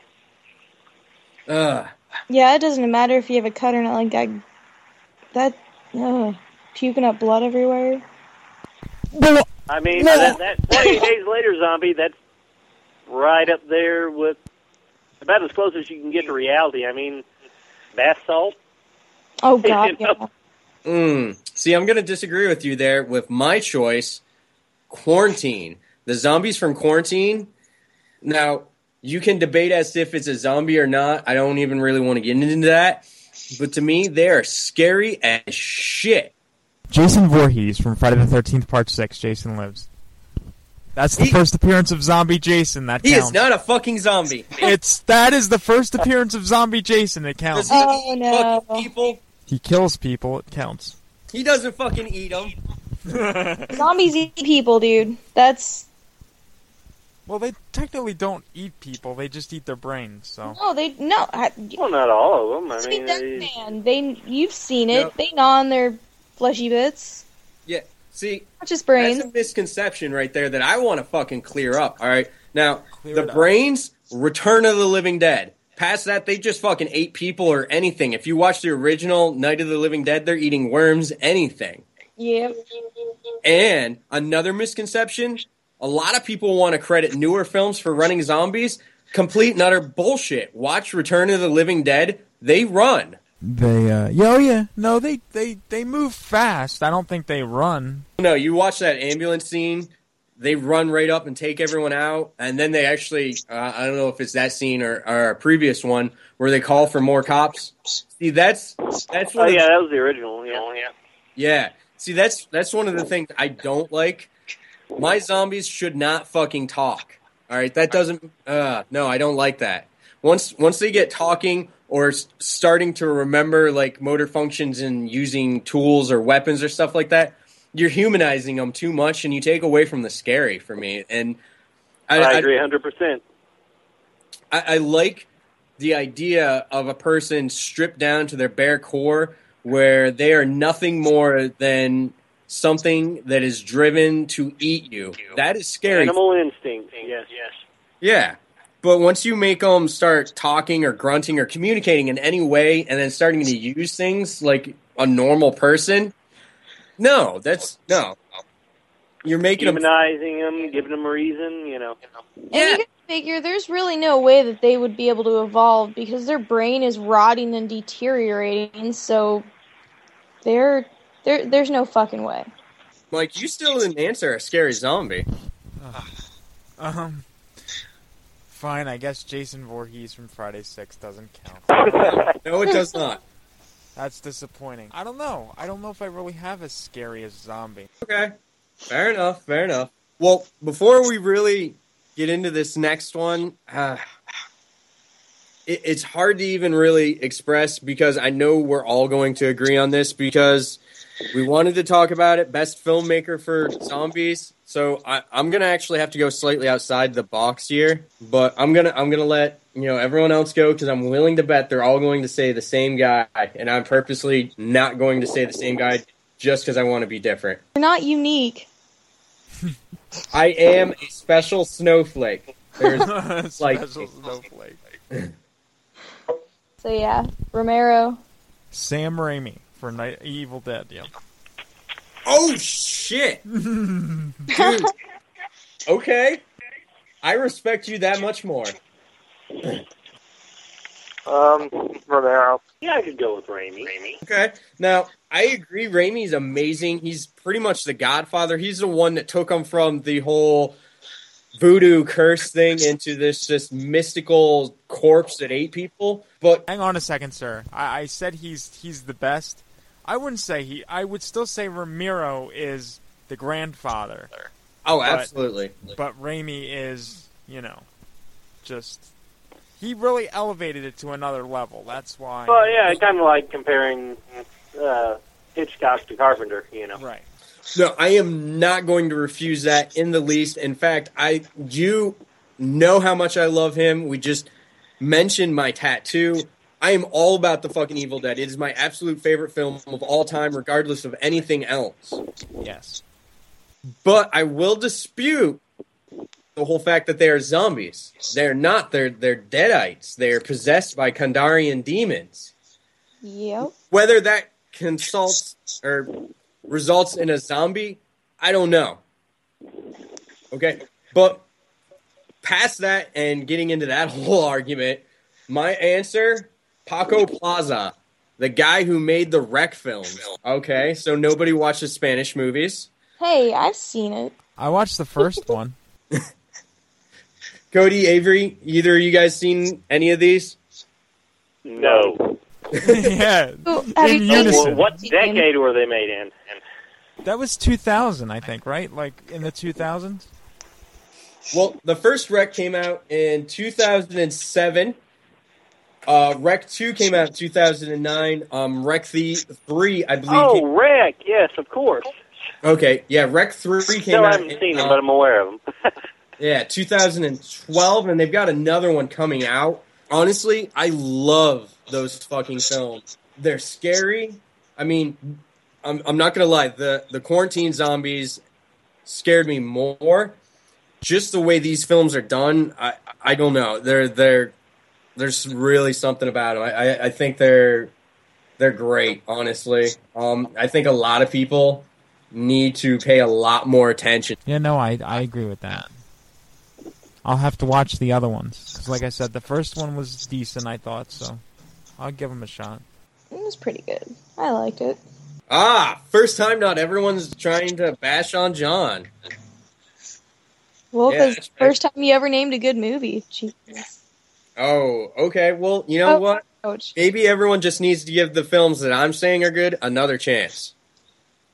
Ugh. Yeah, it doesn't matter if you have a cut or not. Like that, that, ugh, puking up blood everywhere. I mean, that, that 28 days later zombie, that's right up there with about as close as you can get to reality. I mean, bath salt. Oh God, You know? yeah. Mm. See, I'm going to disagree with you there with my choice Quarantine. The zombies from Quarantine. Now, you can debate as if it's a zombie or not. I don't even really want to get into that. But to me, they are scary as shit. Jason Voorhees from Friday the Thirteenth Part Six. Jason lives. That's the He- first appearance of Zombie Jason. That He counts. is not a fucking zombie. It's that is the first appearance of Zombie Jason. It counts. Does he Oh, no. fucking people? He kills people. It counts. He doesn't fucking eat them. Zombies eat people, dude. That's Well, they technically don't eat people. They just eat their brains. So no, they no. I, Well, not all of them. I see mean, that they- man. They you've seen it. Yep. They gnaw on their fleshy bits, Yeah. See, not just brains. That's a misconception right there that I want to fucking clear up. All right, now Clear the it up. brains, Return of the Living Dead. Past that, they just fucking ate people or anything. If you watch the original Night of the Living Dead, they're eating worms, anything. Yep. And another misconception: a lot of people want to credit newer films for running zombies. Complete and utter bullshit. Watch Return of the Living Dead. They run. they, uh, yeah, oh yeah, no, they they they move fast. I don't think they run. No, you watch that ambulance scene. They run right up and take everyone out, and then they actually—I don't know if it's that scene or, or a previous one where they call for more cops. See, that's that's Oh one of yeah, that was the original. Yeah. yeah. yeah. See, that's that's one of the things I don't like. My zombies should not fucking talk. All right, that doesn't. Uh, no, I don't like that. Once once they get talking or starting to remember like motor functions and using tools or weapons or stuff like that, you're humanizing them too much, and you take away from the scary for me. And I, I, agree 100. percent I, I like the idea of a person stripped down to their bare core, where they are nothing more than something that is driven to eat you. That is scary. Animal instinct. Yes. Yes. Yeah. But once you make them start talking or grunting or communicating in any way and then starting to use things like a normal person, no, that's no. You're making them. Humanizing them, giving them a reason. You know. And you gotta figure there's really no way that they would be able to evolve because their brain is rotting and deteriorating. So they're there. There's no fucking way. Like, you still didn't answer a scary zombie. Um, fine. I guess Jason Voorhees from Friday Six doesn't count. No, it does not. That's disappointing. I don't know. I don't know if I really have as scary as zombie. Okay. Fair enough. Fair enough. Well, before we really get into this next one, uh, it, it's hard to even really express because I know we're all going to agree on this because we wanted to talk about it. Best filmmaker for zombies. So I, I'm gonna actually have to go slightly outside the box here, but I'm gonna I'm gonna let you know everyone else go because I'm willing to bet they're all going to say the same guy, and I'm purposely not going to say the same guy just because I want to be different. They're not unique. I am a special snowflake. There's like Special snowflake. So yeah, Romero. Sam Raimi for Night Evil Dead. Yeah. oh shit, dude. Okay, I respect you that much more. Um, Romero. Yeah, I could go with Raimi. Raimi. Okay, now I agree. Raimi's amazing. He's pretty much the Godfather. He's the one that took him from the whole voodoo curse thing into this just mystical corpse that ate people. But Hang on a second, sir. I, I said he's he's the best. I wouldn't say he. I would still say Romero is the grandfather. oh, But- absolutely. But Raimi is you know, just he really elevated it to another level. That's why. Well, yeah, I kind of like comparing uh, Hitchcock to Carpenter, you know. Right. No, I am not going to refuse that in the least. In fact, I you know how much I love him. We just mentioned my tattoo. I am all about the fucking Evil Dead. It is my absolute favorite film of all time, regardless of anything else. Yes. But I will dispute the whole fact that they are zombies. They're not. They're they're deadites. They're possessed by Kandarian demons. Yep. Whether that consults or results in a zombie, I don't know. Okay, but past that and getting into that whole argument, my answer: Paco Plaza, the guy who made the REC films. Okay, so nobody watches Spanish movies. Hey, I've seen it. I watched the first one. Cody, Avery, either of you guys seen any of these? No. yeah. In you unison. Well, what decade were they made in? That was 2000, I think, right? Like in the 2000s. Well, the first REC came out in 2007. Uh, REC 2 came out in 2009. Um, REC the 3, I believe. Oh, came- REC. Yes, of course. okay, yeah, REC 3 came out. Still out. haven't in, seen them, uh, but I'm aware of them. Yeah, 2012, and they've got another one coming out. Honestly, I love those fucking films. They're scary. I mean, I'm, I'm not gonna lie. The the quarantine zombies scared me more. Just the way these films are done, I I don't know. They're they're there's really something about them. I I, I think they're they're great. Honestly, um, I think a lot of people need to pay a lot more attention. Yeah, no, I I agree with that. I'll have to watch the other ones because, like I said, the first one was decent. I thought so. I'll give them a shot. It was pretty good. I liked it. Ah, first time not everyone's trying to bash on John. Well, Yeah, because that's right. first time you ever named a good movie. Jesus. Oh, okay. Well, you know Oh, what? Ouch. Maybe everyone just needs to give the films that I'm saying are good another chance.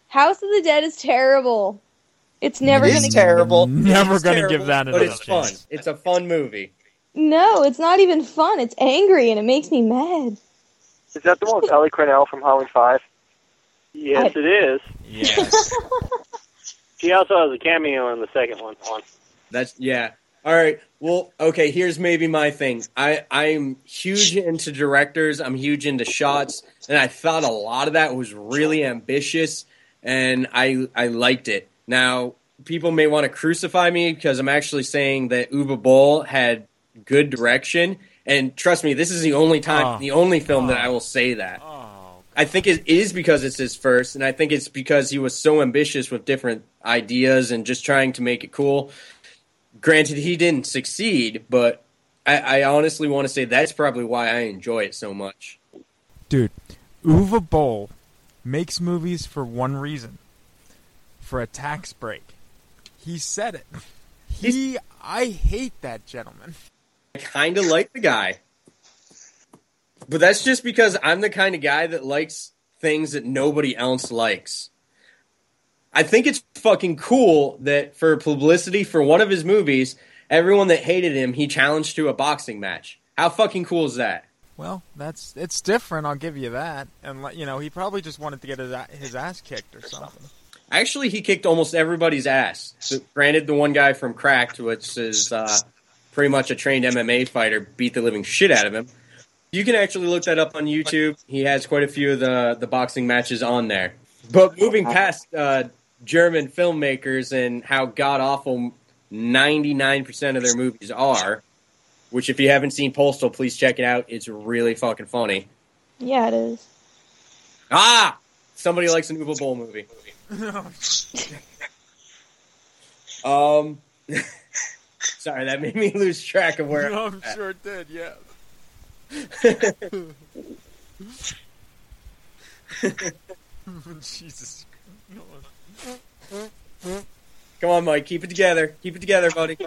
House of the Dead is terrible. It's never It is gonna be terrible. Never gonna give that But another it's fun. It's a fun movie. No, it's not even fun. It's angry and it makes me mad. Is that the one with Ellie Cornell from Halloween Five? Yes, I- it is. Yes. She also has a cameo in the second one. That's yeah. All right. Well, okay. Here's maybe my thing. I I'm huge into directors. I'm huge into shots, and I thought a lot of that was really ambitious, and I I liked it. Now, people may want to crucify me because I'm actually saying that Uwe Boll had good direction, and trust me, this is the only time, Oh. the only film that oh. I will say that. Oh. I think it is because it's his first, and I think it's because he was so ambitious with different ideas and just trying to make it cool. Granted, he didn't succeed, but I, I honestly want to say that's probably why I enjoy it so much. Dude, Uwe Boll makes movies for one reason: for a tax break. He said it. He, I hate that gentleman. I kind of like the guy, but that's just because I'm the kind of guy that likes things that nobody else likes. I think it's fucking cool that for publicity for one of his movies, everyone that hated him, he challenged to a boxing match. How fucking cool is that? Well, that's it's different. I'll give you that. And you know, he probably just wanted to get his his ass kicked or something. Actually, he kicked almost everybody's ass. So, granted, the one guy from Cracked, which is uh, pretty much a trained MMA fighter, beat the living shit out of him. You can actually look that up on YouTube. He has quite a few of the, the boxing matches on there. But moving past uh, German filmmakers and how god awful 99% of their movies are, which if you haven't seen Postal, please check it out. It's really fucking funny. Yeah, it is. Ah! Somebody likes an Uwe Boll movie. Um, sorry, that made me lose track of where. No, I'm I'm at. sure it did. Yeah. Jesus. Come on, Mike, keep it together. Keep it together, buddy.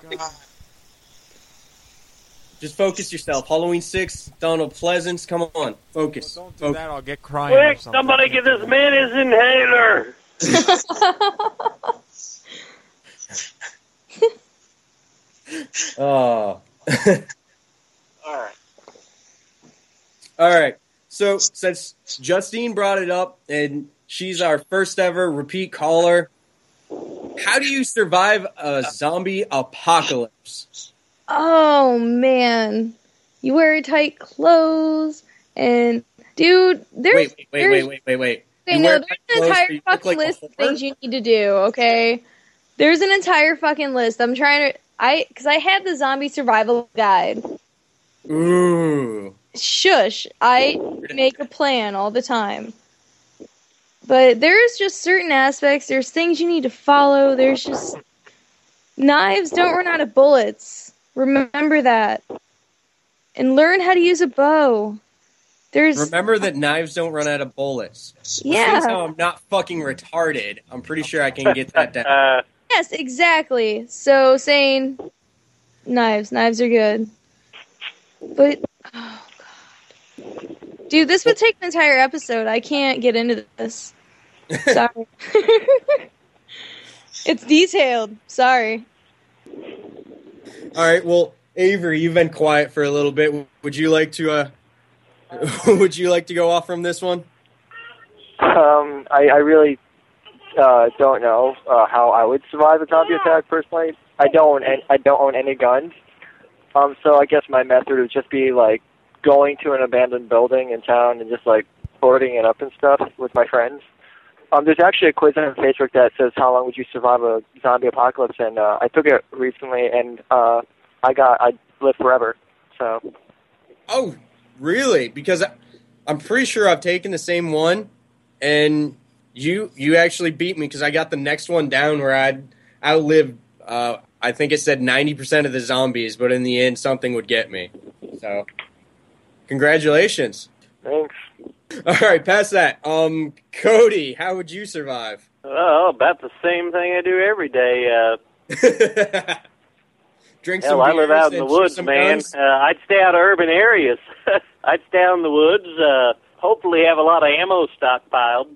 Just focus yourself. Halloween six, Donald Pleasence. Come on, focus. Don't do Focus. that. I'll get crying. Quick, something. somebody get this man his inhaler. Oh. All right. All right. So since Justine brought it up and she's our first ever repeat caller, how do you survive a zombie apocalypse? Oh man, you wear tight clothes, and dude, there's Wait, wait, wait, there's, wait, wait, wait, wait. Okay, You no, there's an entire fucking like list of things you need to do. Okay, there's an entire fucking list. I'm trying to, I, because I had the zombie survival guide. Ooh. Shush, I make a plan all the time. But there's just certain aspects. There's things you need to follow. There's just knives don't run out of bullets. Remember that, and learn how to use a bow. There's Remember that knives don't run out of bullets. Yeah. Since I'm not fucking retarded, I'm pretty sure I can get that down. Yes, exactly. So saying knives, knives are good. But oh god. Dude, this would take an entire episode. I can't get into this. Sorry. it's detailed. Sorry. All right. Well, Avery, you've been quiet for a little bit. Would you like to? uh Would you like to go off from this one? Um, I, I really uh, don't know uh, how I would survive a zombie attack personally. I don't. own I don't own any guns. Um, so I guess my method would just be like going to an abandoned building in town and just like boarding it up and stuff with my friends. Um, there's actually a quiz on Facebook that says how long would you survive a zombie apocalypse, and uh, I took it recently, and uh, I got I live forever. So Oh, really? Because I'm pretty sure I've taken the same one, and you you actually beat me because I got the next one down where I'd outlived. Uh, I think it said 90% of the zombies, but in the end, something would get me. So, congratulations. thanks. All right, past that. Um, Cody, how would you survive? Oh, about the same thing I do every day. Uh, Drink hell, some I live out in the woods, man. Uh, I'd stay out of urban areas. I'd stay out in the woods. Uh, hopefully, have a lot of ammo stockpiled,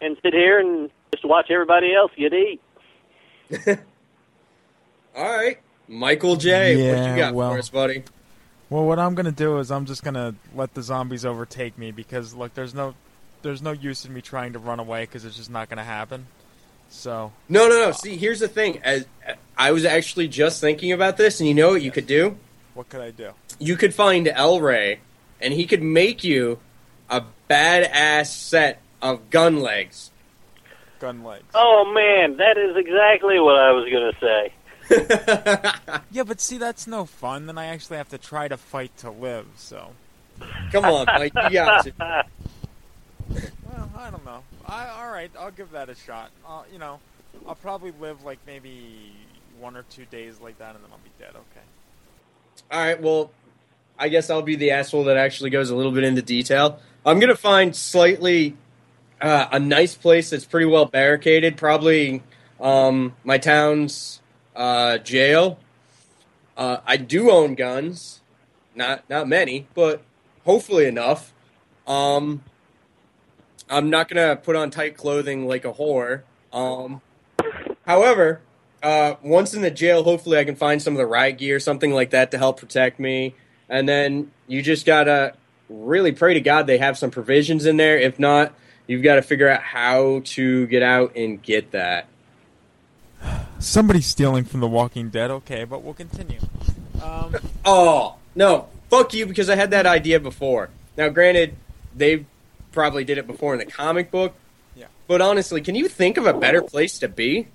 and sit here and just watch everybody else get eat. All right, Michael J. what Yeah, you got well- for us, buddy? Well, what I'm gonna do is I'm just gonna let the zombies overtake me because look, there's no, there's no use in me trying to run away because it's just not gonna happen. So No, no, no. See, here's the thing. As I was actually just thinking about this, and you know what you could do? what could I do? You could find El Wray, and he could make you a badass set of gun legs. Gun legs. Oh man, that is exactly what I was gonna say. Yeah, but see, that's no fun. Then I actually have to try to fight to live. So, Come on, Mike, you got it. well, I don't know. I all right, I'll give that a shot. Uh, you know, I'll probably live like maybe one or two days like that, and then I'll be dead. Okay. All right, well, I guess I'll be the asshole that actually goes a little bit into detail. I'm gonna find slightly uh, a nice place that's pretty well barricaded. Probably um, my town's uh, jail. Uh, I do own guns, not not many, but hopefully enough. Um, I'm not gonna put on tight clothing like a whore. Um, however, uh, once in the jail, hopefully I can find some of the riot gear, something like that, to help protect me. And then you just gotta really pray to God they have some provisions in there. If not, you've got to figure out how to get out and get that. Somebody's stealing from The Walking Dead. Okay, but we'll continue. Um, Oh no, fuck you because I had that idea before. Now, granted, they probably did it before in the comic book. Yeah. But honestly, can you think of a better place to be?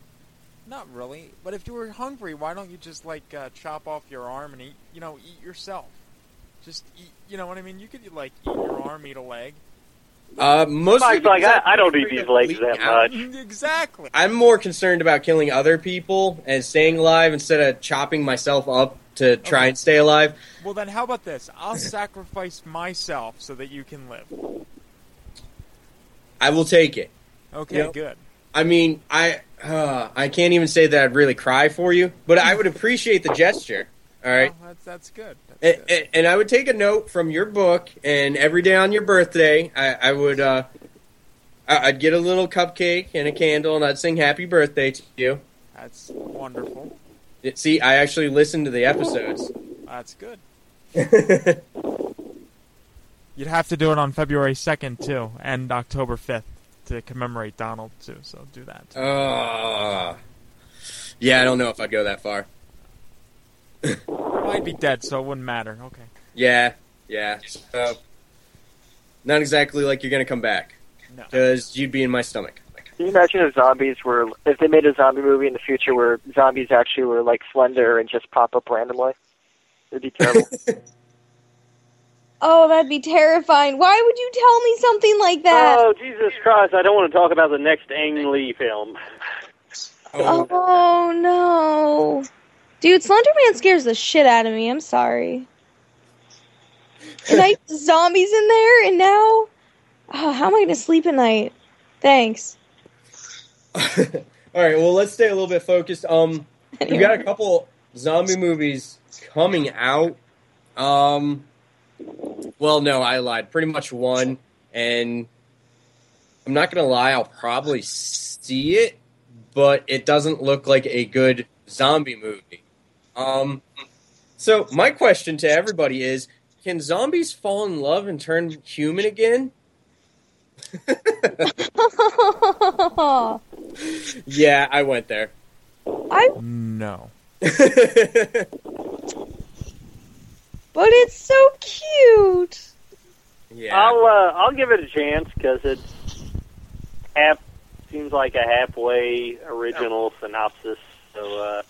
Not really, but if you were hungry, why don't you just like uh, chop off your arm and eat? You know, eat yourself. Just eat. You know what I mean? You could like eat your arm, eat a leg. Uh, mostly Mike's like, I, I don't eat these legs that out. much. exactly. I'm more concerned about killing other people and staying alive instead of chopping myself up to try Okay. and stay alive. Well, then how about this? I'll sacrifice myself so that you can live. I will take it. Okay, Yep. good. I mean, I uh, I can't even say that I'd really cry for you, but I would appreciate the gesture. All right. Well, that's that's good. And, and, and I would take a note from your book, and every day on your birthday, I, I would uh, I'd get a little cupcake and a candle, and I'd sing "Happy Birthday" to you. That's wonderful. See, I actually listened to the episodes. That's good. You'd have to do it on February 2nd, too, and October 5th to commemorate Donald, too, so do that. Too. Uh, yeah, I don't know if I'd go that far. I'd be dead, so it wouldn't matter. Okay. Yeah, yeah. So, not exactly like you're going to come back. No. Because you'd be in my stomach. Can you imagine if zombies were, if they made a zombie movie in the future where zombies actually were like slender and just pop up randomly? It'd be terrible. Oh, that'd be terrifying. Why would you tell me something like that? Oh, Jesus Christ. I don't want to talk about the next Ang Lee film. Oh, no. Dude, Slender Man scares the shit out of me. I'm sorry. And I zombies in there, and now, oh, how am I going to sleep at night? Thanks. All right, well, let's stay a little bit focused. Um, we got a couple zombie movies coming out. Um, well, no, I lied. Pretty much one, and I'm not gonna lie. I'll probably see it, but it doesn't look like a good zombie movie. Um, so my question to everybody is: Can zombies fall in love and turn human again? Yeah, I went there. I No. but it's so cute. Yeah. I'll uh, I'll give it a chance because it's half seems like a halfway original synopsis. So uh,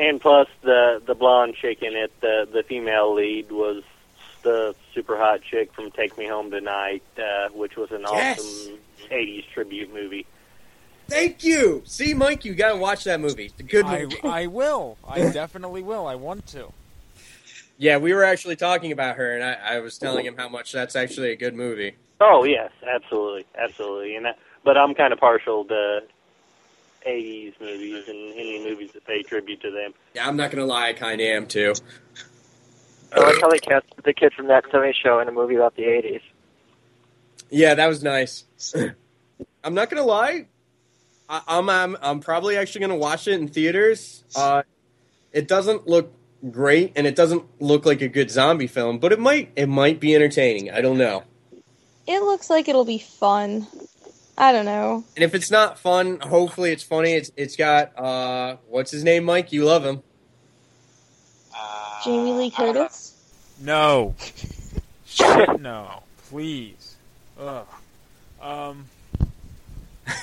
and plus the the blonde chick in it, the the female lead was the super hot chick from Take Me Home Tonight, uh, which was an Yes. awesome '80s tribute movie. Thank you. See, Mike, you gotta watch that movie. It's a good I, movie. I will. I definitely will. I want to. Yeah, we were actually talking about her, and I, I was telling him how much that's actually a good movie. Oh yes, absolutely, absolutely. And that, but I'm kind of partial to '80s movies and any movies that pay tribute to them. Yeah, I'm not gonna lie, I kind of am too. I like how they cast the kid from that 70s show in a movie about the 80s. Yeah, that was nice. I'm not gonna lie, I, I'm, I'm I'm probably actually gonna watch it in theaters. Uh, it doesn't look great, and it doesn't look like a good zombie film, but it might it might be entertaining. I don't know. It looks like it'll be fun. I don't know. And if it's not fun, hopefully it's funny. It's it's got uh, what's his name, Mike? You love him. Jamie Lee Curtis? No. Shit, no. Please. Ugh. Um.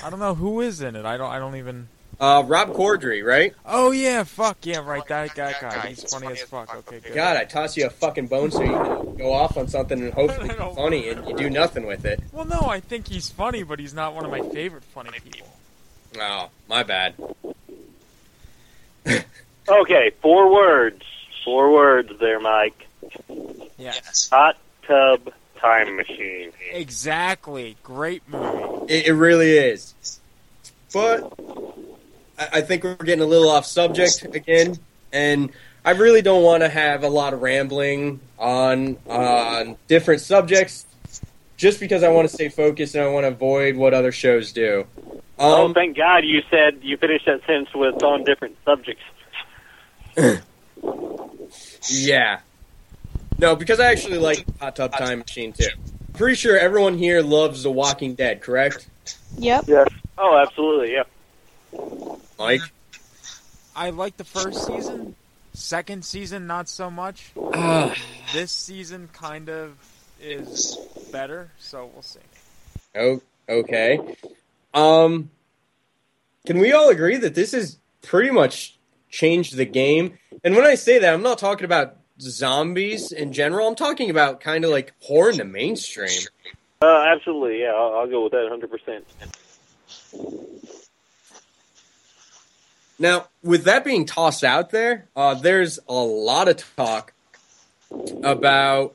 I don't know who is in it. I don't. I don't even. Uh, Rob Corddry, right? Oh yeah, fuck yeah, right. That, that guy. He's funny as fuck. Okay, good. God, I toss you a fucking bone so you can go off on something and hopefully be funny, and you do nothing with it. Well, no, I think he's funny, but he's not one of my favorite funny people. Oh, my bad. Okay, four words. Four words there, Mike. Yes. Hot tub time machine. Exactly. Great movie. It, it really is. But I, I think we're getting a little off subject again, and I really don't want to have a lot of rambling on on different subjects, just because I want to stay focused and I want to avoid what other shows do. oh, Um, thank God you said you finished that sentence with on different subjects. Yeah. No, because I actually like Hot Tub Time Machine too. Pretty sure everyone here loves The Walking Dead, correct? Yep. Yes. Oh, absolutely, yeah. Mike? I like the first season. Second season, not so much. Ah. this season kind of is better, so we'll see. Oh, okay. Um, can we all agree that this has pretty much changed the game? And when I say that, I'm not talking about zombies in general. I'm talking about kind of like horror in the mainstream. Uh, absolutely, yeah. I'll, I'll go with that 100%. Now, with that being tossed out there, uh, there's a lot of talk about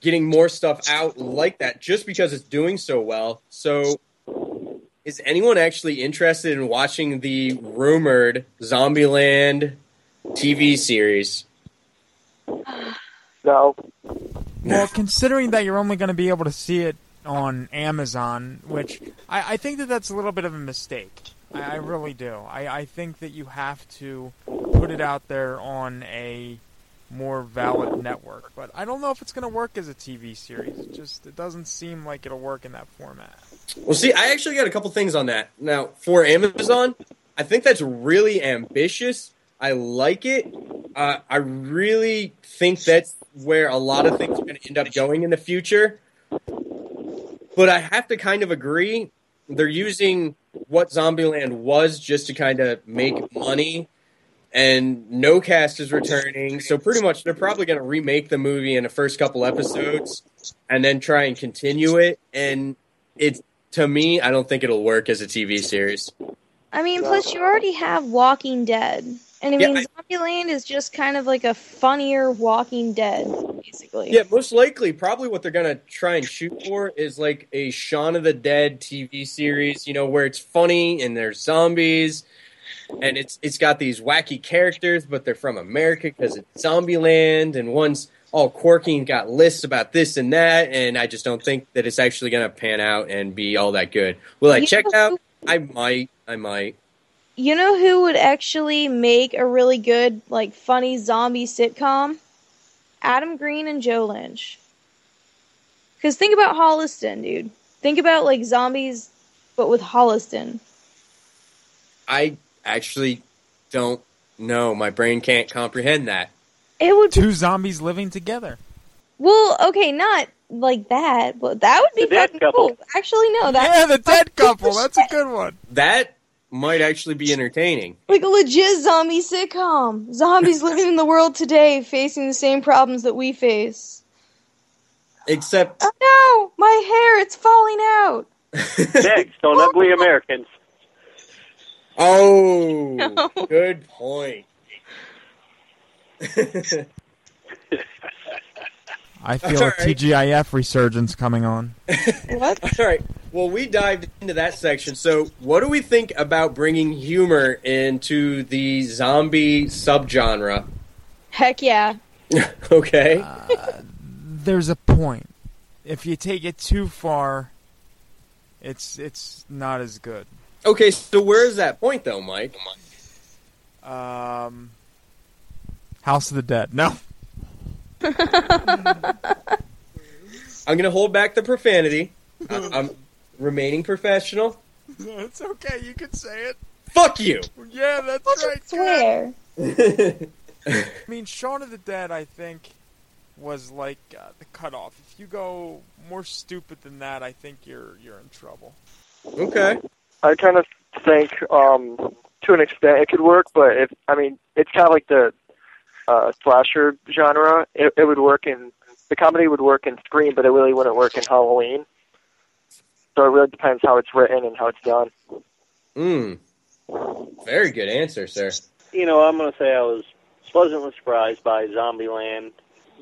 getting more stuff out like that just because it's doing so well. So, is anyone actually interested in watching the rumored Zombieland TV series? No. Well, considering that you're only going to be able to see it on Amazon, which I, I think that that's a little bit of a mistake. I, I really do. I, I think that you have to put it out there on a more valid network. But I don't know if it's going to work as a TV series. It just it doesn't seem like it'll work in that format. Well, see, I actually got a couple things on that. Now, for Amazon, I think that's really ambitious. I like it. Uh, I really think that's where a lot of things are going to end up going in the future. But I have to kind of agree. They're using what Zombieland was just to kind of make money and no cast is returning. So pretty much they're probably going to remake the movie in the first couple episodes and then try and continue it. And it to me, I don't think it'll work as a TV series. I mean, plus you already have Walking Dead, and I Yeah, mean, I- Zombieland is just kind of like a funnier Walking Dead, basically. Yeah, most likely, probably what they're gonna try and shoot for is like a Shaun of the Dead TV series, you know, where it's funny and there's zombies, and it's it's got these wacky characters, but they're from America because it's Zombieland, and one's all quirky and got lists about this and that, and I just don't think that it's actually gonna pan out and be all that good. Will I You check know out? I might, I might. You know who would actually make a really good, like, funny zombie sitcom? Adam Green and Joe Lynch. Because think about Holliston, dude. Think about, like, zombies, but with Holliston. I actually don't know. My brain can't comprehend that. It would Two zombies living together. Well, okay, not like that, but that would be The dead couple. cool. Actually, no, that Yeah, the dead couple. That's a good one. That might actually be entertaining. like a legit zombie sitcom. Zombies living in the world today, facing the same problems that we face. Except Oh no, my hair, it's falling out. Next on oh, Ugly Americans. Oh, good point. I feel That's a all right. TGIF resurgence coming on. What? All right. Well, we dived into that section. So, what do we think about bringing humor into the zombie subgenre? Heck yeah. okay. There's a point. If you take it too far, it's it's not as good. Okay. So, where is that point, though, Mike? Um, House of the Dead. No. I'm going to hold back the profanity. I- I'm remaining professional. it's okay. You can say it. Fuck you. Yeah, that's right. Swear. I mean, Shaun of the Dead, I think, was like uh, the cutoff. If you go more stupid than that, I think you're you're in trouble. Okay. I kind of think, um, to an extent, it could work, but if I mean, it's kind of like the uh, slasher genre. It, it would work in the comedy would work in Scream, but it really wouldn't work in Halloween. So it really depends how it's written and how it's done. Mm. Very good answer, sir. You know, I'm going to say I was pleasantly surprised by Zombieland.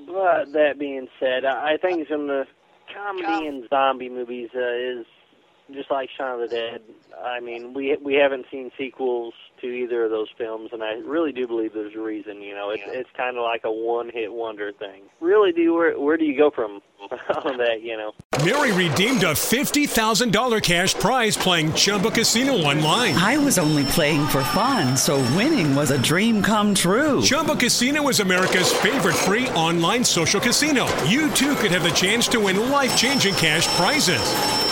But that being said, I I think some of the comedy and zombie movies uh, is just like Shaun of the Dead. I mean, we we haven't seen sequels to either of those films, and I really do believe there's a reason. You know, it's it's kind of like a one-hit wonder thing. Really, do where where do you go from on that? You know. Mary redeemed a $50,000 cash prize playing Chumba Casino online. I was only playing for fun, so winning was a dream come true. Chumba Casino is America's favorite free online social casino. You too could have the chance to win life changing cash prizes.